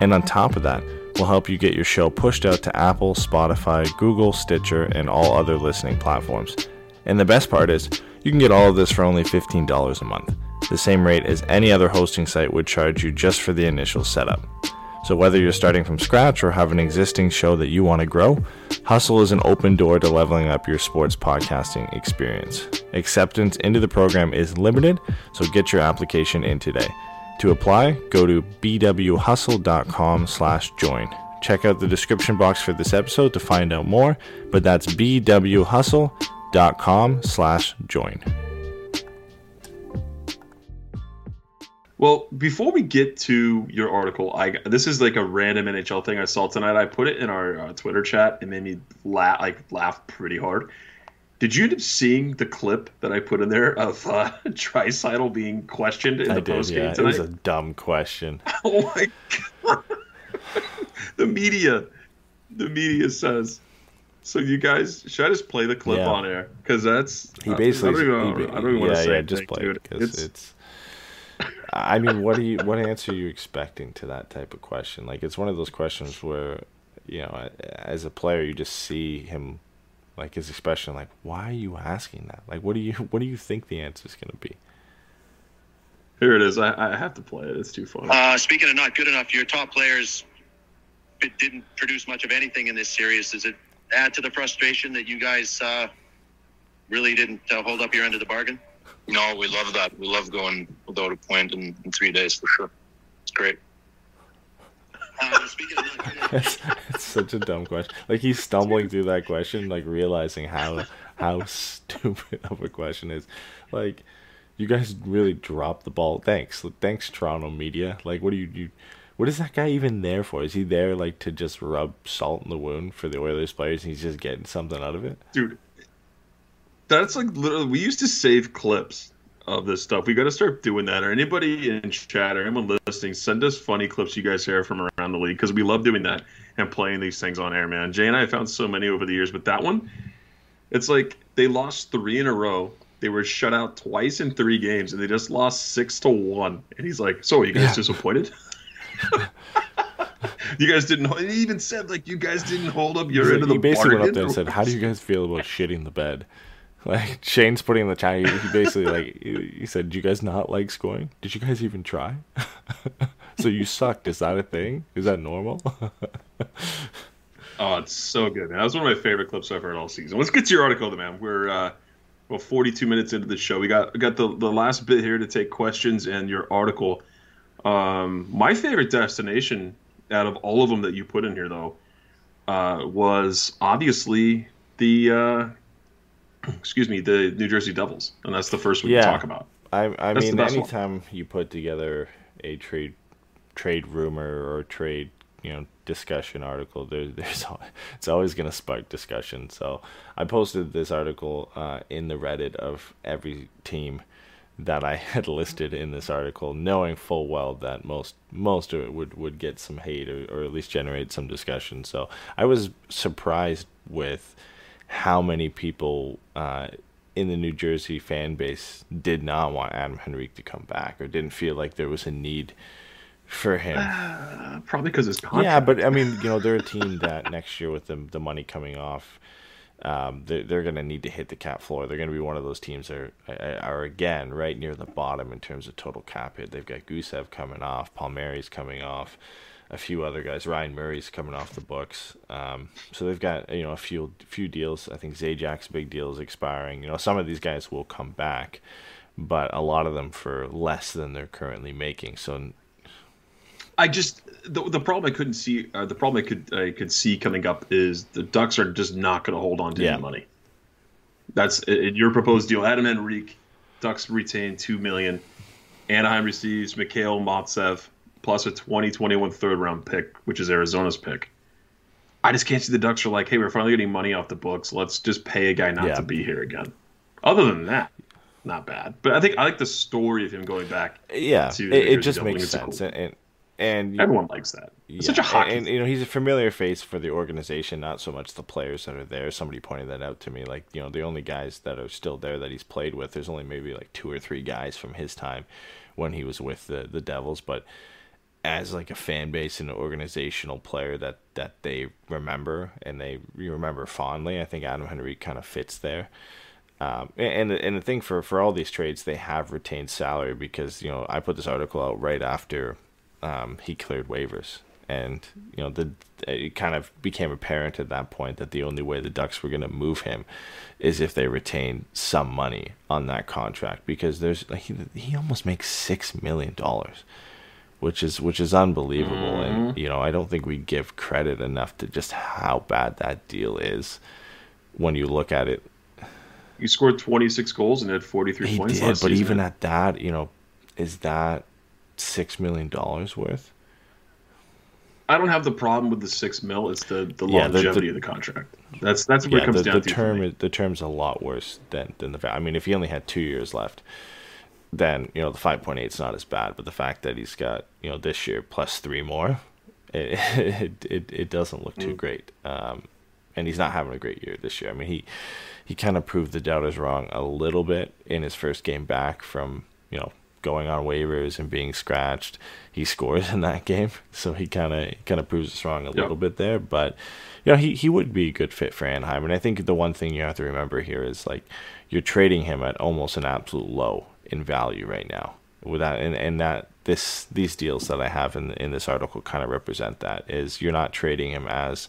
And on top of that, we'll help you get your show pushed out to Apple, Spotify, Google, Stitcher, and all other listening platforms. And the best part is, you can get all of this for only $15 a month, the same rate as any other hosting site would charge you just for the initial setup. So whether you're starting from scratch or have an existing show that you want to grow, Hustle is an open door to leveling up your sports podcasting experience. Acceptance into the program is limited, so get your application in today. To apply, go to bwhustle.com slash join. Check out the description box for this episode to find out more, but that's bwhustle.com slash join. Well, before we get to your article, I this is like a random NHL thing I saw tonight. I put it in our uh, Twitter chat. It made me laugh, like laugh pretty hard. Did you end up seeing the clip that I put in there of uh, [laughs] Tricycle being questioned in I the did, post yeah. game It was a dumb question. [laughs] Oh my god! the media, the media says So you guys, should I just play the clip Yeah. on air? Because that's He basically, I don't even, he ba- I don't even want to say yeah, just play dude. because It's, it's. I mean, what do you what answer are you expecting to that type of question? Like, it's one of those questions where, you know, as a player, you just see him, like his expression, like, why are you asking that? Like, what do you what do you think the answer is going to be? here it is. I, I have to play it. It's too funny. Uh, speaking of not good enough, your top players it didn't produce much of anything in this series. Does it add to the frustration that you guys uh, really didn't uh, hold up your end of the bargain? No, we love that. We love going without a point in, in three days for sure. It's great. Uh, speaking of not good enough, It's, it's such a dumb question. Like he's stumbling through that question, like realizing how how stupid of a question is. Like, you guys really dropped the ball. Thanks, thanks Toronto media. Like, what do you you? What is that guy even there for? Is he there like to just rub salt in the wound for the Oilers players? and He's just getting something out of it. dude that's like literally we used to save clips of this stuff. We got to start doing that. Or anybody in chat or anyone listening send us funny clips you guys hear from around the league because we love doing that and playing these things on air man. Jay and i have found so many over the years but that one it's like they lost three in a row. They were shut out twice in three games and they just lost six to one. And he's like so are you guys Yeah. disappointed? [laughs] You guys didn't he even said like you guys didn't hold up your end like- of the he basically went up there and said, "How do you guys feel about [laughs] shitting the bed?" Like [laughs] Shane's putting in the chat. He, he basically like he, said, "Do you guys not like scoring? Did you guys even try? [laughs] so you sucked. Is that a thing? Is that normal?" [laughs] Oh, it's so good, man. That was one of my favorite clips I've heard all season. Let's get to your article, man. We're uh, well, 42 minutes into the show. We got got the the last bit here to take questions and your article. Um, my favorite destination out of all of them that you put in here, though, uh, was obviously the uh, [clears throat] excuse me, the New Jersey Devils, and that's the first we Yeah. can talk about. I I That's the mean, best one. anytime you put together a trade trade rumor or trade you know discussion article, there, [laughs] there's it's always going to spark discussion. So I posted this article uh, in the Reddit of every team that I [laughs] had listed in this article, knowing full well that most most of it would would get some hate or, or at least generate some discussion. So I was surprised with how many people uh, in the New Jersey fan base did not want Adam Henrique to come back or didn't feel like there was a need for him. Uh, [sighs] probably because his contract. Yeah, but I mean, you know, they're a team that [laughs] next year with the the money coming off, um, they're they're going to need to hit the cap floor. They're going to be one of those teams that are, are again right near the bottom in terms of total cap hit. They've got Gusev coming off, Palmieri's coming off, a few other guys. Ryan Murray's coming off the books. Um, so they've got you know a few few deals. I think Zajac's big deal is expiring. You know, some of these guys will come back, but a lot of them for less than they're currently making. So I just the, the problem I couldn't see uh, the problem I could I could see coming up is the Ducks are just not going to hold on to Yeah. any money. That's in your proposed deal. Adam Henrique, Ducks retain two million. Anaheim receives Mikhail Maltsev plus a 2021 third round pick, which is Arizona's pick. I just can't see the Ducks are like, hey, we're finally getting money off the books. Let's just pay a guy not Yeah. to be here again. Other than that, not bad. But I think I like the story of him going back. yeah, it, it just Devils. makes It's sense, cool- and and, and Everyone likes that. It's such a Yeah, hockey. and, you know he's a familiar face for the organization, not so much the players that are there. Somebody pointed that out to me. Like you know, the only guys that are still there that he's played with, there's only maybe like two or three guys from his time when he was with the the Devils. But as like a fan base and an organizational player that that they remember and they remember fondly, I think Adam Henry kind of fits there. Um, and and the thing for for all these trades, they have retained salary because you know I put this article out right after um, he cleared waivers, and you know the it kind of became apparent at that point that the only way the Ducks were going to move him is if they retain some money on that contract because there's he, he almost makes six million dollars. Which is which is unbelievable, and mm-hmm. you know I don't think we give credit enough to just how bad that deal is when you look at it He scored 26 goals and had 43 he points did, but season. even at that, you know, is that six million dollars worth? I don't have the problem with the six mil. It's the, the Yeah, the- longevity the- of the contract. That's that's what it comes the, down the to. term the term's a lot worse than than the. va- I mean, if he only had two years left, then you know the five point eight is not as bad. But the fact that he's got you know this year plus three more, it [laughs] it it, it doesn't look Mm. too great. Um, and he's not having a great year this year. I mean, he he kind of proved the doubters wrong a little bit in his first game back from you know going on waivers and being scratched. He scores [laughs] in that game, so he kind of kind of proves us wrong a little bit there. But you know, he he would be a good fit for Anaheim. And I think the one thing you have to remember here is like you're trading him at almost an absolute low in value right now. Without and, and that this these deals that I have in in this article kind of represent that is you're not trading him as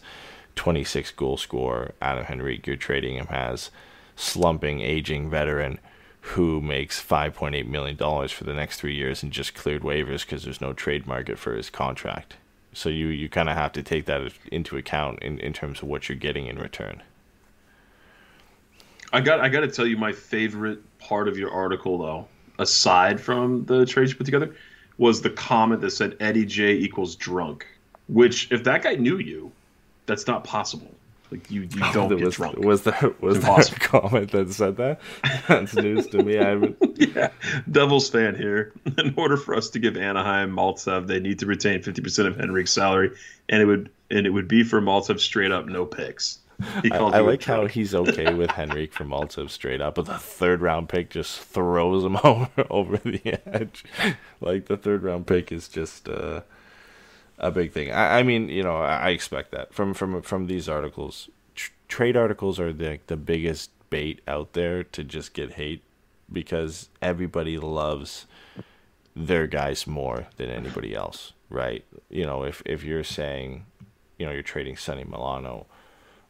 26 goal scorer Adam Henrique. You're trading him as slumping, aging veteran who makes 5.8 million dollars for the next three years and just cleared waivers because there's no trade market for his contract. So you you kind of have to take that into account in, in terms of what you're getting in return. I got I got to tell you my favorite part of your article though, aside from the trades you put together, was the comment that said Eddie J equals drunk. Which, if that guy knew you, that's not possible. Like you, you [laughs] don't get was, drunk. Was there was there a [laughs] comment that said that? [laughs] That's news to me. I haven't. yeah, Devils fan here. In order for us to give Anaheim Maltsev, they need to retain fifty percent of Henrique's salary, and it would and it would be for Maltsev straight up no picks. I, I like how he's okay [laughs] with Henrique from Maltsev straight up, but the third round pick just throws him [laughs] over over the edge. like the third round pick is just. Uh, a big thing. I, I mean, you know, I, I, expect that from from from these articles. Tr- trade articles are the the biggest bait out there to just get hate because everybody loves their guys more than anybody else, right? You know, if if you're saying, you know, you're trading Sonny Milano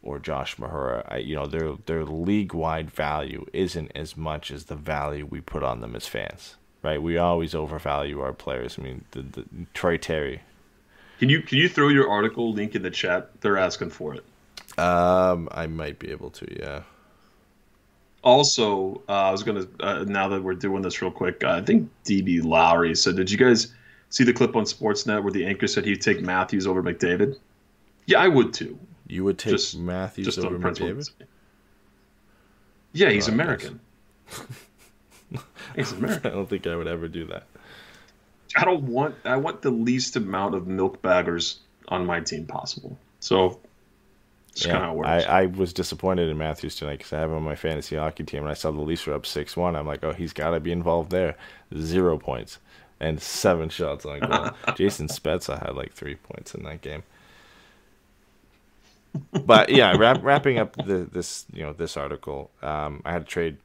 or Josh Mahura, I, you know, their their league wide value isn't as much as the value we put on them as fans, right? We always overvalue our players. I mean, the, the Troy Terry, can you can you throw your article link in the chat? They're asking for it. Um, I might be able to. Yeah. Also, uh, I was gonna uh, now that we're doing this real quick. Uh, I think DB Lowry said, "Did you guys see the clip on Sportsnet where the anchor said he'd take Matthews over McDavid?" Yeah, I would too. You would take just, Matthews just over McDavid? Yeah, he's oh, American. [laughs] he's American. I don't think I would ever do that. I don't want I want the least amount of milk baggers on my team possible. So it's yeah, kind of I, I was disappointed in Matthews tonight because I have him on my fantasy hockey team, and I saw the Leafs were up six one. I'm like, oh, he's got to be involved there. Zero points and seven shots on goal. [laughs] Jason Spezza had like three points in that game. But yeah, wrap, wrapping up the, this you know this article, um, I had to trade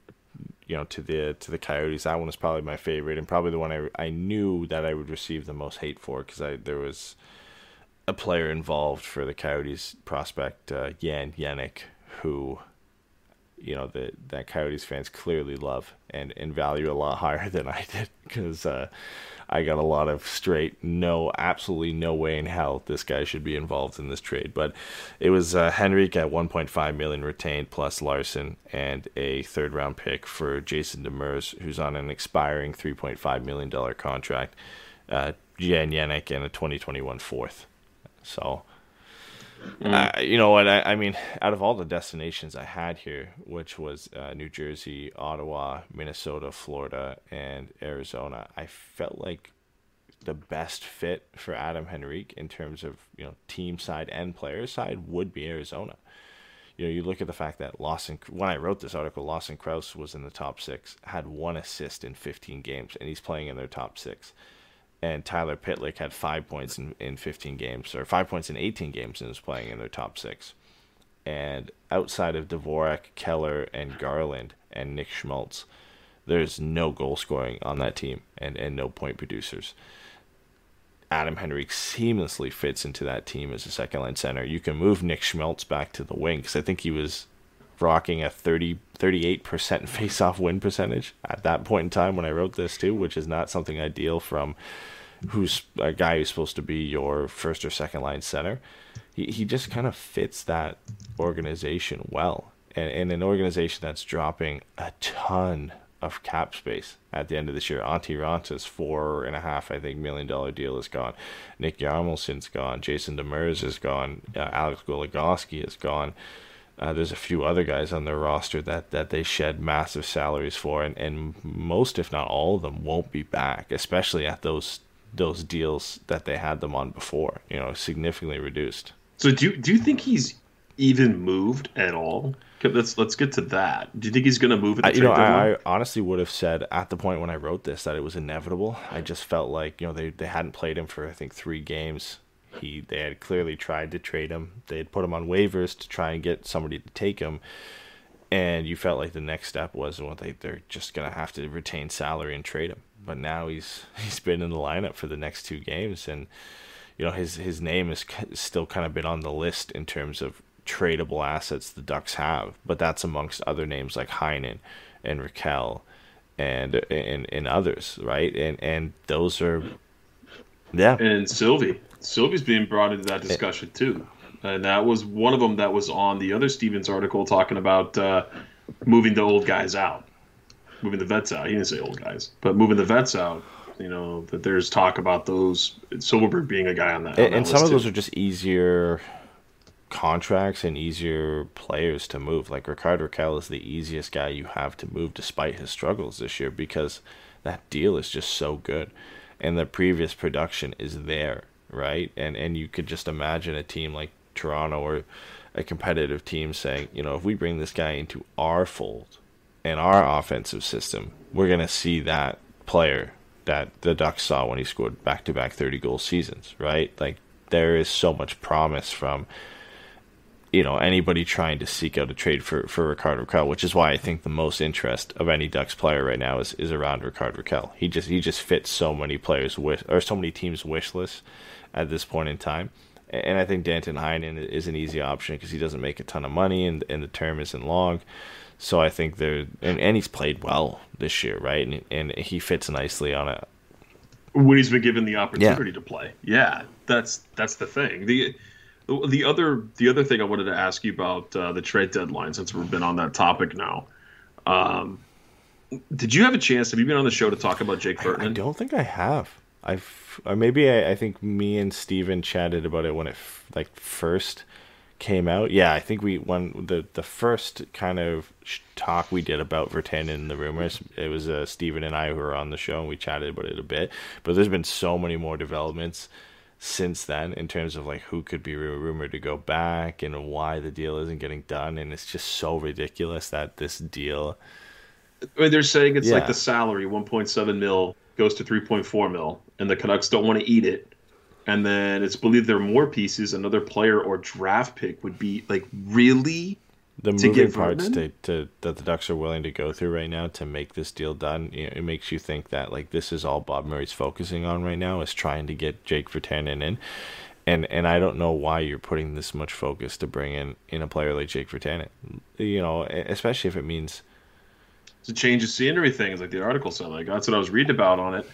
you know to the to the Coyotes. That one was probably my favorite and probably the one I I knew that I would receive the most hate for because I there was a player involved for the Coyotes prospect uh, Jan Jenik who you know that that Coyotes fans clearly love and and value a lot higher [laughs] than I did because uh, I got a lot of straight no, absolutely no way in hell this guy should be involved in this trade. But it was uh, Henrique at 1.5 million retained plus Larsson and a third round pick for Jason Demers, who's on an expiring 3.5 million dollar contract. Uh, Jan Jenik and a 2021 fourth. So Mm. Uh, you know what? I, I, mean, out of all the destinations I had here, which was uh, New Jersey, Ottawa, Minnesota, Florida, and Arizona, I felt like the best fit for Adam Henrique in terms of you know team side and player side would be Arizona. You know, you look at the fact that Lawson, when I wrote this article, Lawson Crouse was in the top six, had one assist in 15 games, and he's playing in their top six and Tyler Pitlick had five points in, in 15 games, or five points in 18 games, and was playing in their top six. And outside of Dvorak, Keller, and Garland, and Nick Schmaltz, there's no goal scoring on that team and, and no point producers. Adam Henrique seamlessly fits into that team as a second line center. You can move Nick Schmaltz back to the wing because I think he was rocking a 30, 38% face off win percentage at that point in time when I wrote this, too, which is not something ideal from who's a guy who's supposed to be your first or second line center. He, he just kind of fits that organization well. And, and an organization that's dropping a ton of cap space at the end of this year. Antti Raanta's four and a half, I think, million dollar deal is gone. Nick Hjalmarsson's gone. Jason Demers is gone. Uh, Alex Goligoski is gone. Uh, there's a few other guys on their roster that, that they shed massive salaries for, and, and most, if not all of them, won't be back, especially at those those deals that they had them on before. You know, significantly reduced. So do you, do you think he's even moved at all? Let's let's get to that. Do you think he's going to move at the I, you know. I, I honestly would have said at the point when I wrote this that it was inevitable. I just felt like you know they, they hadn't played him for I think three games. He they had clearly tried to trade him. They had put him on waivers to try and get somebody to take him, and you felt like the next step was well they they're just gonna have to retain salary and trade him. But now he's [laughs] he's been in the lineup for the next two games, and you know his his name has still kind of been on the list in terms of tradable assets the Ducks have, but that's amongst other names like Heinen and Rakell and and and others, right? And and those are yeah. and Sylvie. Sylvie's being brought into that discussion too, and that was one of them that was on the other Stephens article talking about uh, moving the old guys out, moving the vets out. He didn't say old guys, but moving the vets out. You know that there's talk about those Silfverberg being a guy on that. on And, that and some of those too. are just easier contracts and easier players to move. Like Ricardo Rakell is the easiest guy you have to move despite his struggles this year because that deal is just so good. And the previous production is there, right? And and you could just imagine a team like Toronto or a competitive team saying, you know, if we bring this guy into our fold and our offensive system, we're going to see that player that the Ducks saw when he scored back to back 30 goal seasons, right? Like, there is so much promise from, you know, anybody trying to seek out a trade for, for Ricardo Rakell, which is why I think the most interest of any Ducks player right now is, is around Ricardo Rakell. He just he just fits so many players wish or so many teams' wish lists at this point in time. And I think Danton Heinen is an easy option because he doesn't make a ton of money and, and the term isn't long. So I think there and, and he's played well this year, right? And and he fits nicely on a when he's been given the opportunity to play. Yeah, that's that's the thing. the The other the other thing I wanted to ask you about uh, the trade deadline, since we've been on that topic now. Um, did you have a chance? Have you been on the show to talk about Jake Burton? I Burton? don't think I have. I've or maybe I, I think me and Steven chatted about it when it f- like first came out. Yeah, I think we when the the first kind of talk we did about Virtanen and the rumors. It was uh, Steven and I who were on the show and we chatted about it a bit. But there's been so many more developments since then in terms of like who could be rumored to go back and why the deal isn't getting done and it's just so ridiculous that this deal I mean, they're saying it's like the salary, 1.7 mil goes to 3.4 mil, and the Canucks don't want to eat it. And then it's believed there are more pieces. Another player or draft pick would be like really. the to moving parts to, to that the Ducks are willing to go through right now to make this deal done, you know, it makes you think that like this is all Bob Murray's focusing on right now is trying to get Jake Virtanen in, and and I don't know why you're putting this much focus to bring in in a player like Jake Virtanen, you know, especially if it means It's a change of scenery thing, is like the article said. Like that's what I was reading about on it,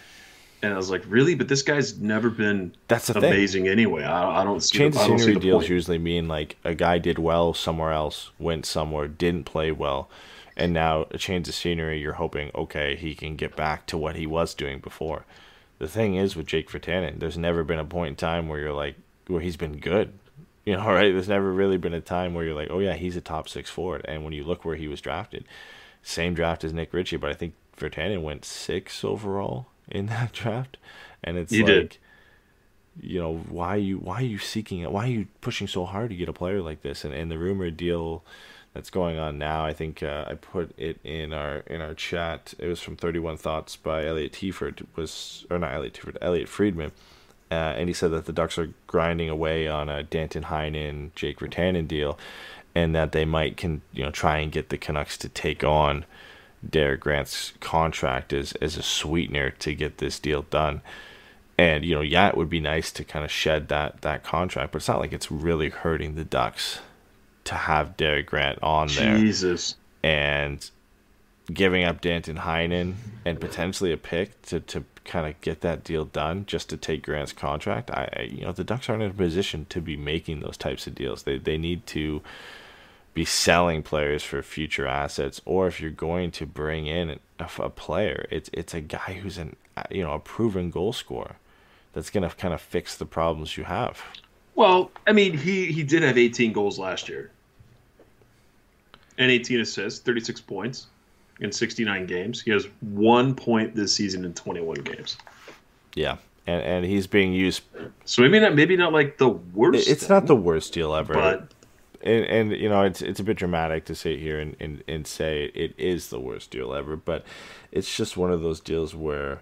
and I was like, really? But this guy's never been That's the thing. amazing anyway. I, I don't see. change the, don't see scenery the deals point. usually mean like a guy did well somewhere else, went somewhere, didn't play well, and now a change of scenery. You're hoping okay he can get back to what he was doing before. The thing is with Jake Virtanen, there's never been a point in time where you're like where he's been good. [laughs] You know, right? There's never really been a time where you're like, oh yeah, he's a top six forward. And when you look where he was drafted, same draft as Nick Ritchie, but I think Virtanen went six overall in [laughs] that draft, and it's He like did. you know why you why are you seeking it? Why are you pushing so hard to get a player like this? And and the rumor deal that's going on now i think uh, i put it in our in our chat. It was from 31 thoughts by elliot Tieford was or not elliot Tieford, elliot friedman. Uh, and he said that the ducks are grinding away on a danton heinen jake Virtanen deal and that they might can you know try and get the canucks to take on Derek Grant's contract as, as a sweetener to get this deal done. And you know, yeah, it would be nice to kind of shed that that contract, but it's not like it's really hurting the Ducks to have Derek Grant on there Jesus. and giving up Danton Heinen and potentially a pick to, to kind of get that deal done just to take Grant's contract. I, I you know the Ducks aren't in a position to be making those types of deals. They they need to be selling players for future assets, or if you're going to bring in a, a player, it's it's a guy who's an you know a proven goal scorer that's gonna kind of fix the problems you have. Well, I mean, he he did have 18 goals last year, and 18 assists, 36 points in 69 games. He has one point this season in 21 games. Yeah, and and he's being used. So maybe not maybe not like the worst. It's not the worst deal ever. but and, and you know it's it's a bit dramatic to sit here and, and, and say it is the worst deal ever, but it's just one of those deals where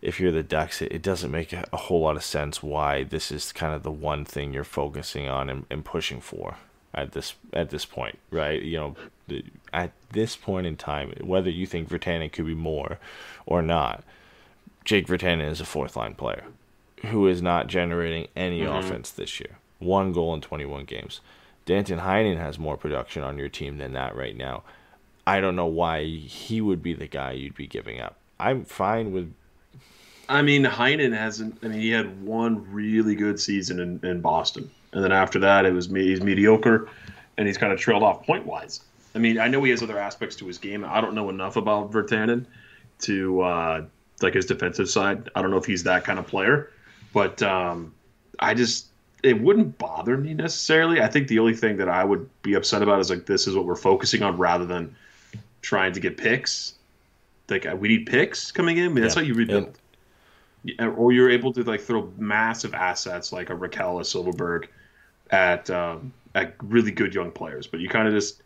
if you're the Ducks, it, it doesn't make a, a whole lot of sense why this is kind of the one thing you're focusing on and, and pushing for at this at this point, right? You know, the, at this point in time, whether you think Virtanen could be more or not, Jake Virtanen is a fourth line player who is not generating any Mhm. offense this year. One goal in 21 games. Danton Heinen has more production on your team than that right now. I don't know why he would be the guy you'd be giving up. I'm fine with I mean, Heinen hasn't. I mean, he had one really good season in, in Boston, and then after that, it was. He's mediocre, and he's kind of trailed off point wise. I mean, I know he has other aspects to his game. I don't know enough about Virtanen to uh, like his defensive side. I don't know if he's that kind of player, but um, I just it wouldn't bother me necessarily. I think the only thing that I would be upset about is like this is what we're focusing on rather than trying to get picks. Like uh, we need picks coming in. I mean, that's Yeah. how you rebuild. Yeah, or you're able to like throw massive assets like a Rakell, a Silfverberg at um, at really good young players, but you kind of just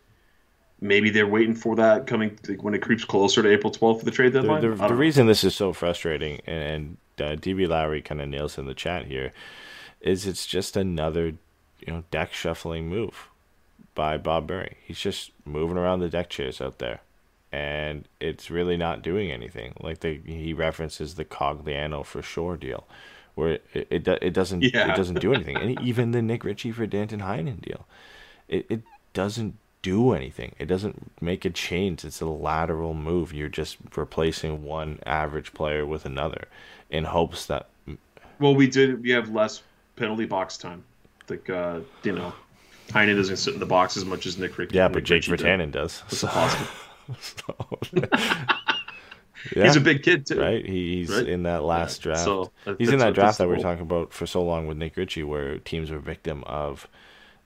maybe they're waiting for that coming like, when it creeps closer to April 12th for the trade the, deadline. the, don't the reason this is so frustrating, and, and uh, DB Lowry kind of nails in the chat here, is it's just another you know deck shuffling move by Bob Murray. He's just moving around the deck chairs out there, and it's really not doing anything. Like the he references the Cogliano for Shore deal, where it it, it doesn't Yeah. it doesn't do anything, and [laughs] even the Nick Ritchie for Danton Heinen deal, it it doesn't do anything. It doesn't make a change. It's a lateral move. You're just replacing one average player with another, in hopes that Well, we did. We have less penalty box time. Like uh, you know, Heinen doesn't sit in the box as much as Nick Rick. yeah, Nick but Jake. Virtanen does. That's So, awesome. [laughs] yeah, He's a big kid too. right? He's Right? in that last Yeah, draft. so that- he's in that draft that we were talking about for so long with Nick Ritchie, where teams were victim of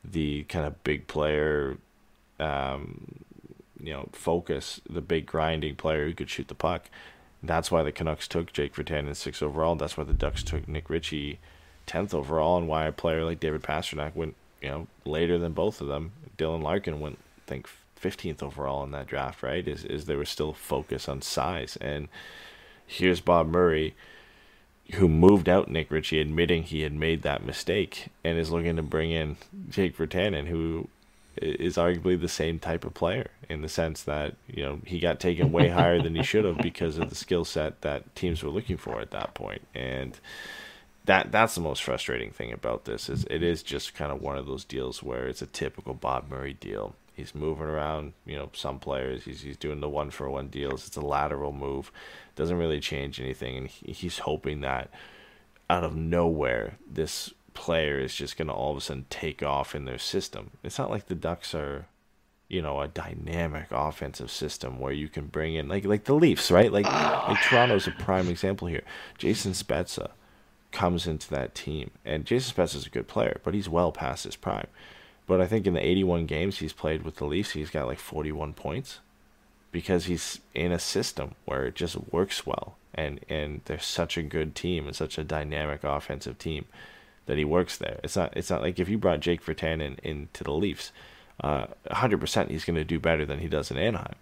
the kind of big player, um, you know, focus, the big grinding player who could shoot the puck. That's why the Canucks took Jake Virtanen six overall. That's why the Ducks took Nick Ritchie tenth overall, and why a player like David Pastrnak went, you know, later than both of them. Dylan Larkin went, I think, fifteenth overall in that draft. Right? Is is there was still focus on size, and here's Bob Murray, who moved out Nick Ritchie, admitting he had made that mistake, and is looking to bring in Jake Virtanen, who is arguably the same type of player in the sense that you know he got taken way higher than he should have because of the skill set that teams were looking for at that point, and that that's the most frustrating thing about this is it is just kind of one of those deals where it's a typical Bob Murray deal. He's moving around, you know, some players. He's he's doing the one for one deals. It's a lateral move, doesn't really change anything, and he, he's hoping that out of nowhere this player is just going to all of a sudden take off in their system. It's not like the Ducks are, you know, a dynamic offensive system where you can bring in like like the Leafs, right? Like like Toronto's a prime example here. Jason Spezza comes into that team, and Jason Spezza's a good player, but he's well past his prime. But I think in the 81 games he's played with the Leafs, he's got like 41 points because he's in a system where it just works well, and and they're such a good team and such a dynamic offensive team that he works there. It's not it's not like if you brought Jake Virtanen into the Leafs, uh, 100% he's going to do better than he does in Anaheim.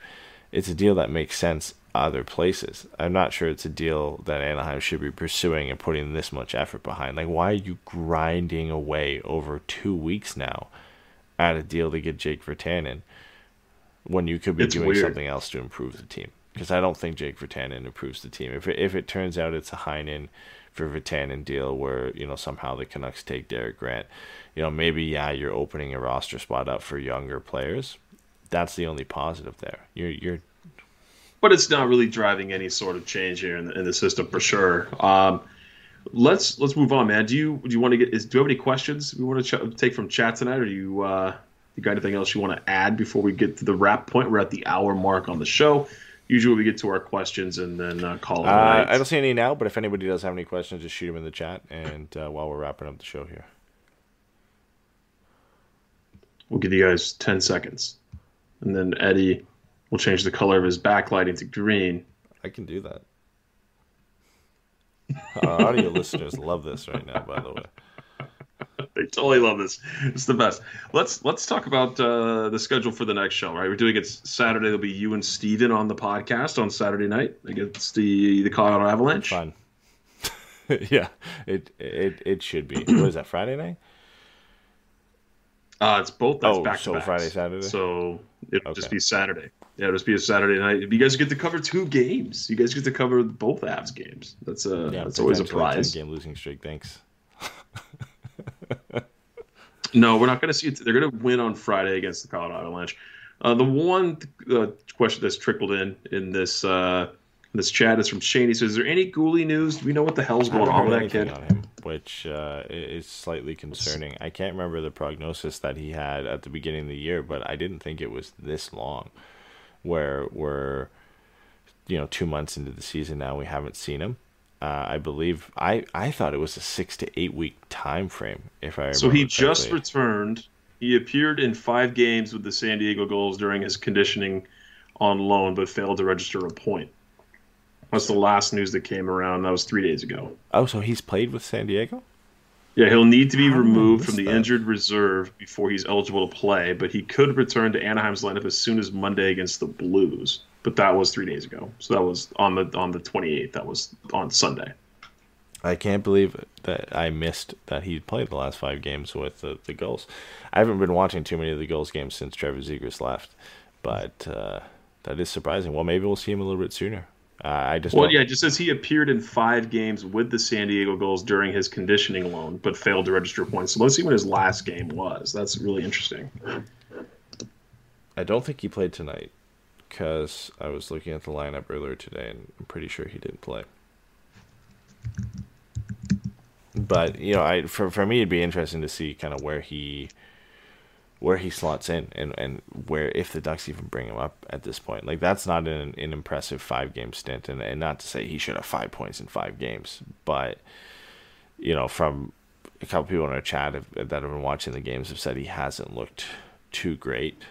It's a deal that makes sense other places. I'm not sure it's a deal that Anaheim should be pursuing and putting this much effort behind. Like, why are you grinding away over two weeks now at a deal to get Jake Virtanen when you could be It's doing weird. something else to improve the team? Because I don't think Jake Virtanen improves the team. If it, if it turns out it's a Heinen for Virtanen deal where you know somehow the Canucks take Derek Grant, you know maybe yeah you're opening a roster spot up for younger players. That's the only positive there. You're you're but it's not really driving any sort of change here in the, in the system for sure. Um, let's let's move on, man. Do you do you want to get? Is, do you have any questions we want to ch- take from chat tonight, or do you uh, you got anything else you want to add before we get to the wrap point? We're at the hour mark on the show. Usually we get to our questions and then uh, call it Uh. I don't see any now, but if anybody does have any questions, just shoot them in the chat. And uh, while we're wrapping up the show here, We'll give you guys ten seconds, and then Eddie will change the color of his backlighting to green. I can do that. Our audio [laughs] listeners love this right now, by the way. they totally love this. It's the best. Let's let's talk about uh, the schedule for the next show. Right, we're doing it Saturday. There'll be you and Steven on the podcast on Saturday night against the the Colorado Avalanche. Fun. [laughs] yeah, it it it should be. what is that? Friday night? Uh, it's both. That's Oh, back so. Friday, Saturday? So it'll just be Saturday. Yeah, it'll just be a Saturday night. You guys get to cover two games. You guys get to cover both Avs games. That's a Yeah, that's always a prize. Game losing streak. Thanks. [laughs] No, we're not going to see it. They're going to win on Friday against the Colorado Avalanche. Uh, the one uh, question that's trickled in in this uh, in this chat is from Shane. He says, "Is there any Guhle news? Do we know what the hell's going on with that kid?" him, which uh, is slightly concerning. I can't remember the prognosis that he had at the beginning of the year, but I didn't think it was this long. Where we're, you know, two months into the season now, we haven't seen him. Uh, I believe I, I thought it was a six to eight week time frame. If I remember So he just returned. He appeared in five games with the San Diego Gulls during his conditioning on loan, but failed to register a point. That's the last news that came around. That was three days ago. oh, so he's played with San Diego. Yeah, he'll need to be removed from the that? injured reserve before he's eligible to play, but he could return to Anaheim's lineup as soon as Monday against the Blues. But that was three days ago, so that was on the on the 28th. That was on Sunday. I can't believe that I missed that he played the last five games with the, the Gulls. I haven't been watching too many of the Gulls games since Trevor Zegras left, but uh, that is surprising. Well, maybe we'll see him a little bit sooner. Uh, I just Well, don't- yeah, it just says he appeared in five games with the San Diego Gulls during his conditioning loan, but failed to register points. So let's see when his last game was. That's really interesting. I don't think he played tonight because I was looking at the lineup earlier today, and I'm pretty sure he didn't play. But you know, I for for me, it'd be interesting to see kind of where he where he slots in and and where if the Ducks even bring him up at this point. Like that's not an, an impressive five game stint, and and not to say he should have five points in five games, but you know, from a couple people in our chat have, that have been watching the games have said he hasn't looked too great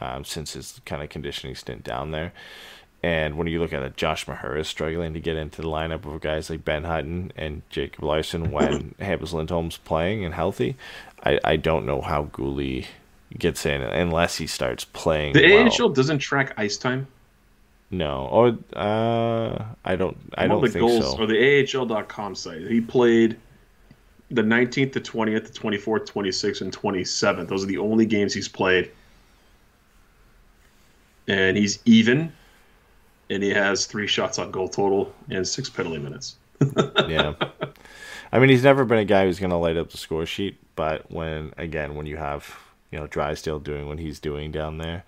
um, since his kind of conditioning stint down there. And when you look at it, Josh Mahura is struggling to get into the lineup of guys like Ben Hutton and Jacob Larsson when [coughs] Hampus Lindholm's playing and healthy. I, I don't know how Guhle gets in unless he starts playing. The well. AHL doesn't track ice time. No, or uh, I don't. I don't the think goals so. or the AHL.com site. He played the 19th, the 20th, the 24th, 26th, and 27th. Those are the only games he's played. And he's even, and he has three shots on goal total and six penalty minutes. [laughs] yeah. I mean, he's never been a guy who's going to light up the score sheet, but when again, when you have you know Drysdale doing what he's doing down there,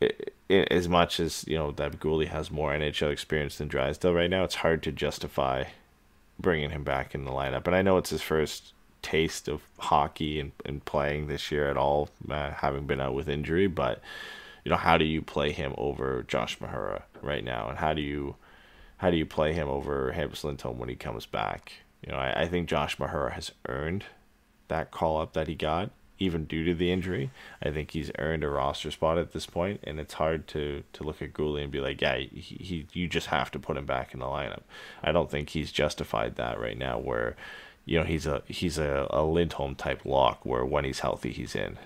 it, it, as much as you know that Guhle has more NHL experience than Drysdale right now, it's hard to justify bringing him back in the lineup. And I know it's his first taste of hockey and, and playing this year at all, uh, having been out with injury, but you know, how do you play him over Josh Mahura right now, and how do you how do you play him over Hampus Lindholm when he comes back? You know, I, I think Josh Mahura has earned that call up that he got, even due to the injury. I think he's earned a roster spot at this point, and it's hard to to look at Guhle and be like, yeah, he, he you just have to put him back in the lineup. I don't think he's justified that right now. Where you know he's a he's a, a Lindholm type lock, where when he's healthy, he's in.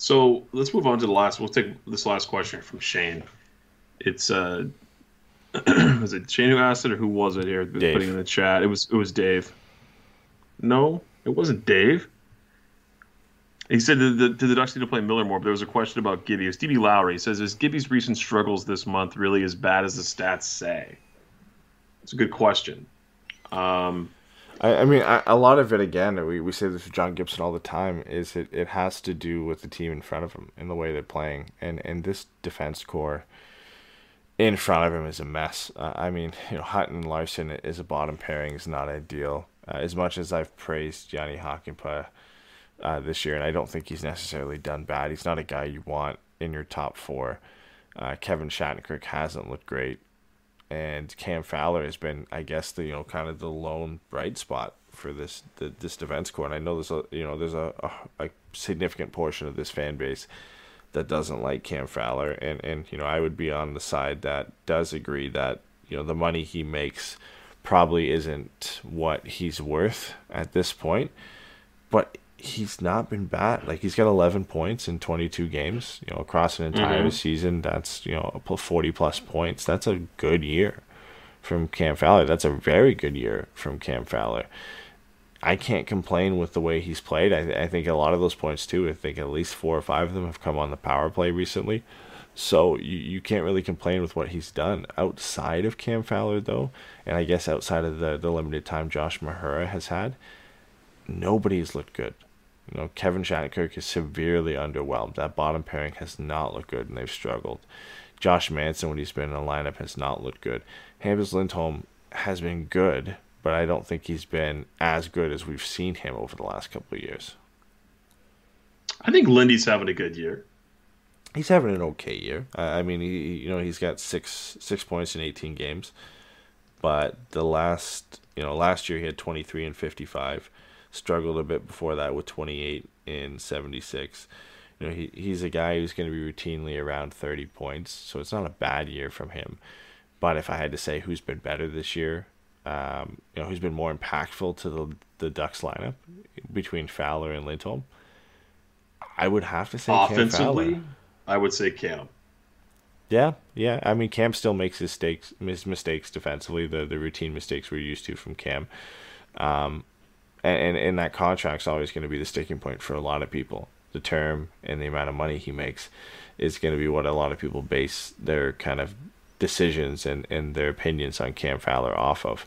So let's move on to the last. We'll take this last question from Shane. It's uh, [clears throat] was it Shane who asked it or who was it here? Dave. Putting in the chat. It was it was Dave. No, it wasn't Dave. He said, did the, the Ducks need to play Miller more? But there was a question about Gibby. It was DB Lowry. He says, is Gibby's recent struggles this month really as bad as the stats say? It's a good question. Um, I, I mean, I, a lot of it again. We, we say this with John Gibson all the time. Is it, it has to do with the team in front of him and the way they're playing, and and this defense core in front of him is a mess. Uh, I mean, you know, Hutton and Larsson is a bottom pairing is not ideal. Uh, as much as I've praised Yanni Hakanpää uh, this year, and I don't think he's necessarily done bad. He's not a guy you want in your top four. Uh, Kevin Shattenkirk hasn't looked great and Cam Fowler has been, I guess, the you know kind of the lone bright spot for this the, this defense core. And I know there's a you know there's a, a, a significant portion of this fan base that doesn't like Cam Fowler, and and you know I would be on the side that does agree that you know the money he makes probably isn't what he's worth at this point. but he's not been bad. Like he's got 11 points in 22 games. You know, across an entire Mhm. season, that's you know 40 plus points. That's a good year from Cam Fowler. That's a very good year from Cam Fowler. I can't complain with the way he's played. I, I think a lot of those points too. I think at least four or five of them have come on the power play recently. So you, you can't really complain with what he's done outside of Cam Fowler though, and I guess outside of the, the limited time Josh Mahura has had, nobody's looked good. You know, Kevin Shattenkirk is severely underwhelmed. That bottom pairing has not looked good and they've struggled. Josh Manson when he's been in the lineup has not looked good. Hampus Lindholm has been good, but I don't think he's been as good as we've seen him over the last couple of years. I think Lindy's having a good year. He's having an okay year. I I mean, he you know he's got six six points in eighteen games, but the last you know last year he had twenty three and fifty five. Struggled a bit before that with twenty eight in seventy six. You know he he's a guy who's going to be routinely around thirty points, so it's not a bad year from him. But if I had to say who's been better this year, um, you know who's been more impactful to the the Ducks lineup between Fowler and Lindholm, I would have to say Offensively, I would say Cam. Yeah, yeah. I mean, Cam still makes his mistakes, his mistakes defensively, the the routine mistakes we're used to from Cam. Um, and, and, and that contract's always going to be the sticking point for a lot of people. The term and the amount of money he makes is going to be what a lot of people base their kind of decisions and, and their opinions on Cam Fowler off of.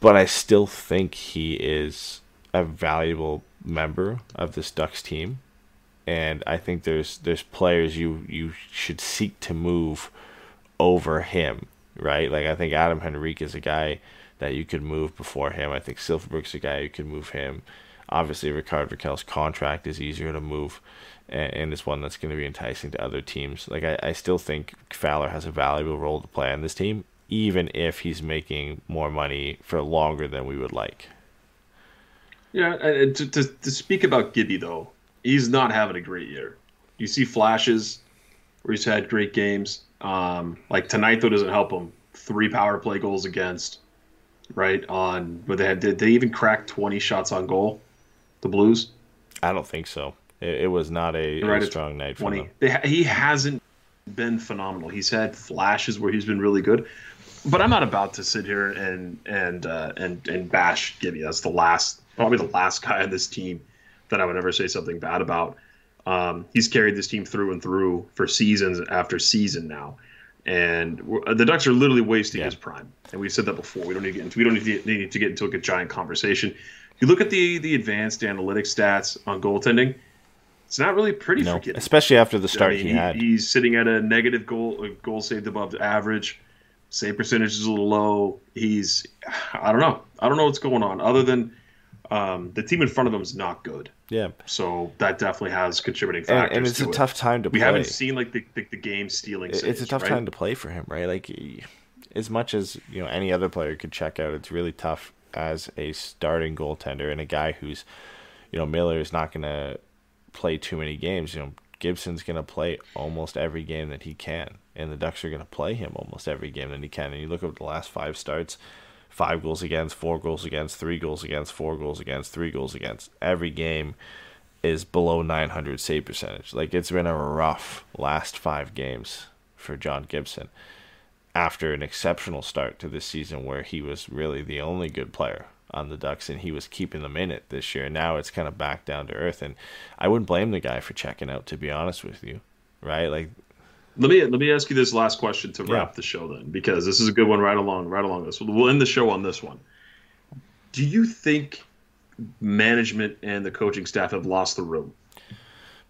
But I still think he is a valuable member of this Ducks team and I think there's there's players you you should seek to move over him, right? Like I think Adam Henrique is a guy that you could move before him. I think Silfverberg's a guy you could move him. Obviously, Rickard Rakell's contract is easier to move, and, and it's one that's going to be enticing to other teams. Like I, I still think Fowler has a valuable role to play on this team, even if he's making more money for longer than we would like. Yeah, and to, to, to speak about Gibby though, he's not having a great year. You see flashes where he's had great games. Um, like tonight though doesn't help him. Three power play goals against, right on. But they had did they even crack twenty shots on goal? The Blues. I don't think so. It, it was not a, a Right at strong night for 20. them. They, he hasn't been phenomenal. He's had flashes where he's been really good, but I'm not about to sit here and and uh, and and bash Gibby. That's the last, probably the last guy on this team that I would ever say something bad about. Um, he's carried this team through and through for seasons after season now, and we're- the Ducks are literally wasting his prime. And we've said that before. We don't need to get into we don't need to need to get into a giant conversation. You look at the the advanced analytics stats on goaltending. It's not really pretty No, especially after the I start mean, he had. He's sitting at a negative goal, goal saved above the average. Save percentage is a little low. He's, I don't know. I don't know what's going on. Other than um, the team in front of him is not good. Yeah. So that definitely has contributing factors. and it's to a it. tough time to We play. haven't seen like the the, the game stealing. It- it's a tough right? time to play for him, right? Like, as much as you know any other player could check out, it's really tough as a starting goaltender and a guy who's, you know, Miller is not going to play too many games. You know, Gibson's going to play almost every game that he can, and the Ducks are going to play him almost every game that he can. And you look at the last five starts. Five goals against, four goals against, three goals against, four goals against, three goals against. Every game is below 900 save percentage. Like it's been a rough last five games for John Gibson after an exceptional start to this season where he was really the only good player on the Ducks and he was keeping them in it this year. Now it's kind of back down to earth and I wouldn't blame the guy for checking out to be honest with you. Right? Like Let me let me ask you this last question to Yeah. wrap the show then, because this is a good one right along right along this. We'll end the show on this one. Do you think management and the coaching staff have lost the room?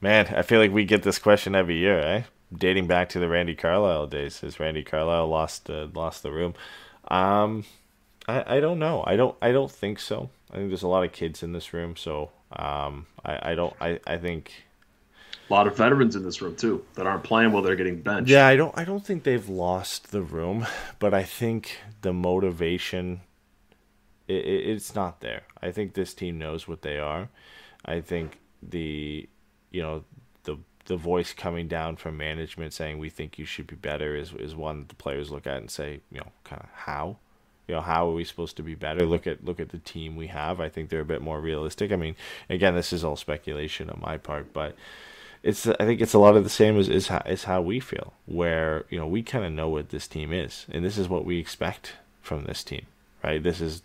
Man, I feel like we get this question every year, eh? Dating back to the Randy Carlisle days, has Randy Carlisle lost uh, lost the room? Um, I I don't know. I don't I don't think so. I think there's a lot of kids in this room, so um, I I don't I I think A lot of veterans in this room too that aren't playing while they're getting benched. yeah I don't I don't think they've lost the room, but I think the motivation it, it, it's not there. I think this team knows what they are. I think the you know the the voice coming down from management saying we think you should be better is is one that the players look at and say you know kind of how you know, how are we supposed to be better? Look at look at the team we have. I think they're a bit more realistic. I mean, again, this is all speculation on my part, but it's I think it's a lot of the same as is how, is how we feel, where you know we kind of know what this team is, and this is what we expect from this team, right? This is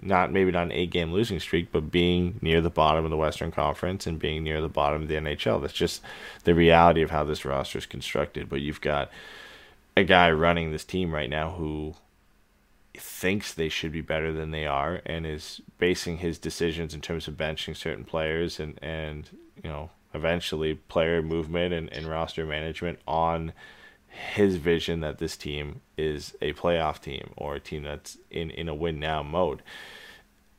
not maybe not an eight game losing streak, but being near the bottom of the Western Conference and being near the bottom of the NHL. That's just the reality of how this roster is constructed. But you've got a guy running this team right now who thinks they should be better than they are and is basing his decisions in terms of benching certain players and, and you know, eventually player movement and, and roster management on his vision that this team is a playoff team or a team that's in, in a win now mode.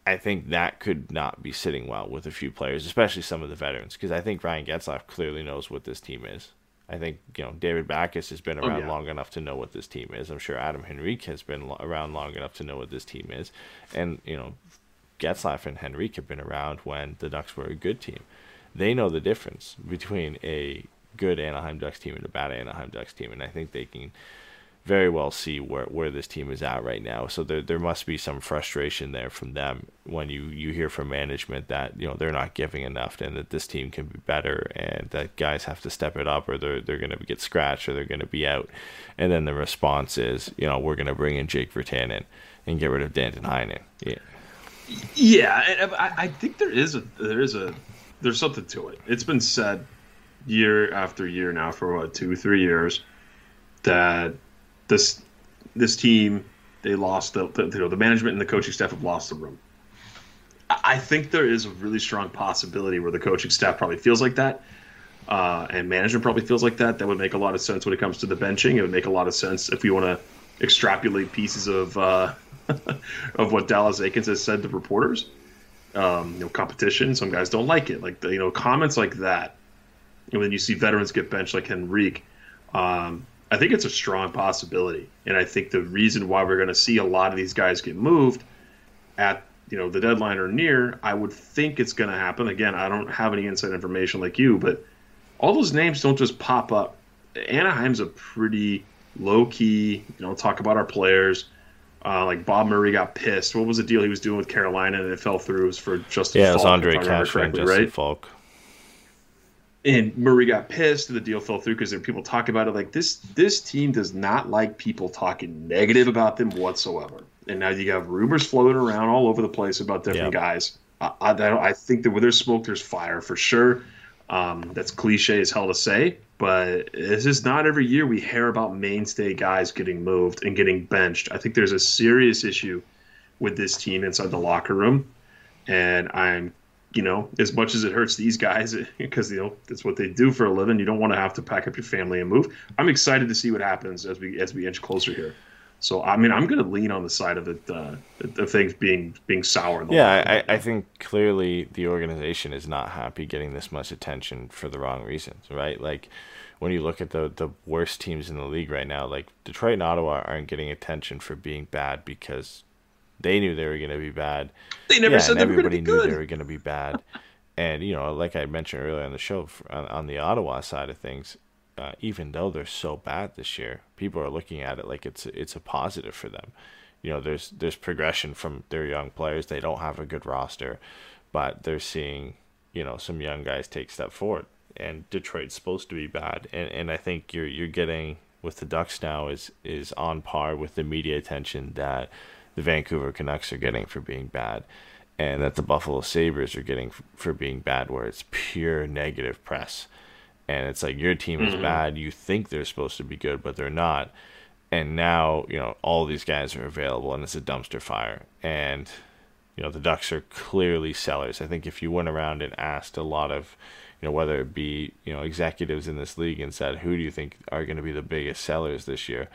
I think that could not be sitting well with a few players, especially some of the veterans, because I think Ryan Getzlaf clearly knows what this team is. I think you know David Backes has been Oh, around yeah. long enough to know what this team is. I'm sure Adam Henrique has been lo- around long enough to know what this team is, and you know Getzlaf and Henrique have been around when the Ducks were a good team. They know the difference between a good Anaheim Ducks team and a bad Anaheim Ducks team, and I think they can very well see where, where this team is at right now. So there there must be some frustration there from them when you, you hear from management that you know they're not giving enough and that this team can be better and that guys have to step it up or they're they're going to get scratched or they're going to be out. And then the response is you know we're going to bring in Jake Virtanen and get rid of Danton Heinen. Yeah. Yeah, I, I think there is a there is a there's something to it. It's been said year after year now for what two three years that this this team they lost the, the you know the management and the coaching staff have lost the room. I think there is a really strong possibility where the coaching staff probably feels like that, uh, and management probably feels like that. That would make a lot of sense when it comes to the benching. It would make a lot of sense if we want to extrapolate pieces of uh, [laughs] of what Dallas Eakins has said to reporters. Um, you know, competition. Some guys don't like it. Like you know, comments like that. And then you see veterans get benched like Henrique. Um, I think it's a strong possibility, and I think the reason why we're going to see a lot of these guys get moved at you know the deadline or near, I would think it's going to happen. Again, I don't have any inside information like you, but all those names don't just pop up. Anaheim's a pretty low key. You know, talk about our players. Uh, like Bob Murray got pissed. What was the deal he was doing with Carolina and it fell through? It was for Justin. Yeah, it was Andre if I remember Cashman, correctly, Justin right? Faulk. and Murray got pissed. and The deal fell through because there were people talking about it. Like this, this team does not like people talking negative about them whatsoever. And now you have rumors floating around all over the place about different Yeah. guys. I, I, I I think that where there's smoke, there's fire for sure. Um, that's cliche as hell to say, but this is not every year we hear about mainstay guys getting moved and getting benched. I think there's a serious issue with this team inside the locker room, and I'm you know, as much as it hurts these guys [laughs] because you know that's what they do for a living. You don't want to have to pack up your family and move. I'm excited to see what happens as we as we inch closer here. So I mean, I'm going to lean on the side of it uh, of things being being sour. In the Yeah. I, I think clearly the organization is not happy getting this much attention for the wrong reasons, right? Like when you look at the the worst teams in the league right now, like Detroit and Ottawa aren't getting attention for being bad because they knew they were going to be bad. They never yeah, said they were gonna everybody be knew they were going to be bad. and you know, like I mentioned earlier on the show, on, on the Ottawa side of things, uh, even though they're so bad this year, people are looking at it like it's it's a positive for them. You know, there's there's progression from their young players. They don't have a good roster, but they're seeing you know some young guys take step forward. And Detroit's supposed to be bad, and and I think you're you're getting with the Ducks now is is on par with the media attention that the Vancouver Canucks are getting for being bad, and that the Buffalo Sabres are getting for being bad, where it's pure negative press. And it's like your team is Mhm. bad. You think they're supposed to be good, but they're not. And now, you know, all these guys are available and it's a dumpster fire. And, you know, the Ducks are clearly sellers. I think if you went around and asked a lot of, you know, whether it be, you know, executives in this league and said, who do you think are going to be the biggest sellers this year?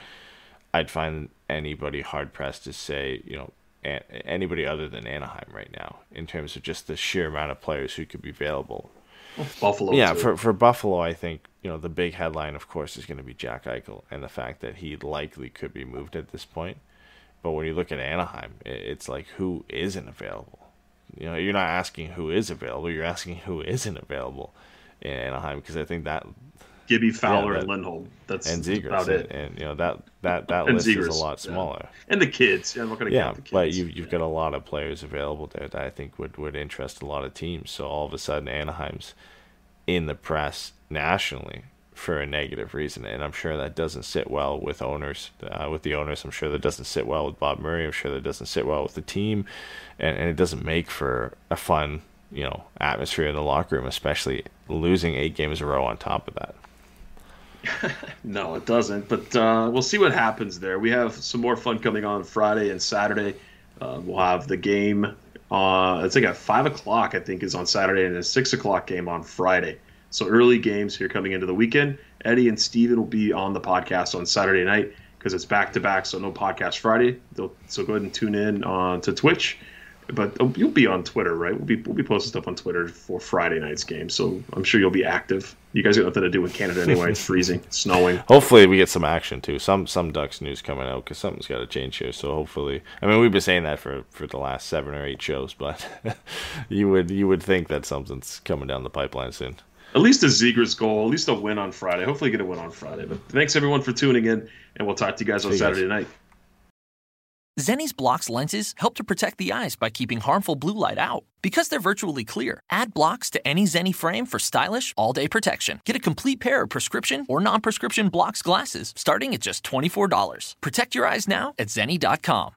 I'd find anybody hard pressed to say, you know, anybody other than Anaheim right now in terms of just the sheer amount of players who could be available. Buffalo. Yeah, too. for for Buffalo, I think you know the big headline, of course, is going to be Jack Eichel and the fact that he likely could be moved at this point. But when you look at Anaheim, it's like who isn't available. You know, you're not asking who is available; you're asking who isn't available in Anaheim because I think that Gibby, Fowler, that- and Lindholm. That's and Zegras, about it. and you know that that that And list is a lot yeah. smaller. And the kids. Yeah, I'm not to Yeah, the kids. but you you've got a lot of players available there that I think would would interest a lot of teams. So all of a sudden, Anaheim's in the press nationally for a negative reason, and I'm sure that doesn't sit well with owners. Uh, with the owners, I'm sure that doesn't sit well with Bob Murray. I'm sure that doesn't sit well with the team, and, and it doesn't make for a fun you know atmosphere in the locker room, especially losing eight games in a row on top of that. [laughs] No, it doesn't. But uh, we'll see what happens there. We have some more fun coming on Friday and Saturday. Uh, we'll have the game. Uh, it's like at five o'clock, I think, is on Saturday, and a six o'clock game on Friday. So early games here coming into the weekend. Eddie and Steven will be on the podcast on Saturday night because it's back to back, so no podcast Friday. They'll, so go ahead and tune in on to Twitch. But oh, you'll be on Twitter, right? We'll be we'll be posting stuff on Twitter for Friday night's game. So I'm sure you'll be active. You guys got nothing to do with Canada anyway. It's [laughs] freezing, it's snowing. Hopefully, we get some action too. Some some Ducks news coming out because something's got to change here. So hopefully, I mean, we've been saying that for, for the last seven or eight shows, but [laughs] you would you would think that something's coming down the pipeline soon. At least a Zegras goal, at least a win on Friday. Hopefully, get a win on Friday. But thanks everyone for tuning in, and we'll talk to you guys on See you guys. Saturday night. Zenni's Blokz lenses help to protect the eyes by keeping harmful blue light out. Because they're virtually clear, add Blokz to any Zenni frame for stylish, all day protection. Get a complete pair of prescription or non prescription Blokz glasses starting at just $24. Protect your eyes now at Zenni.com.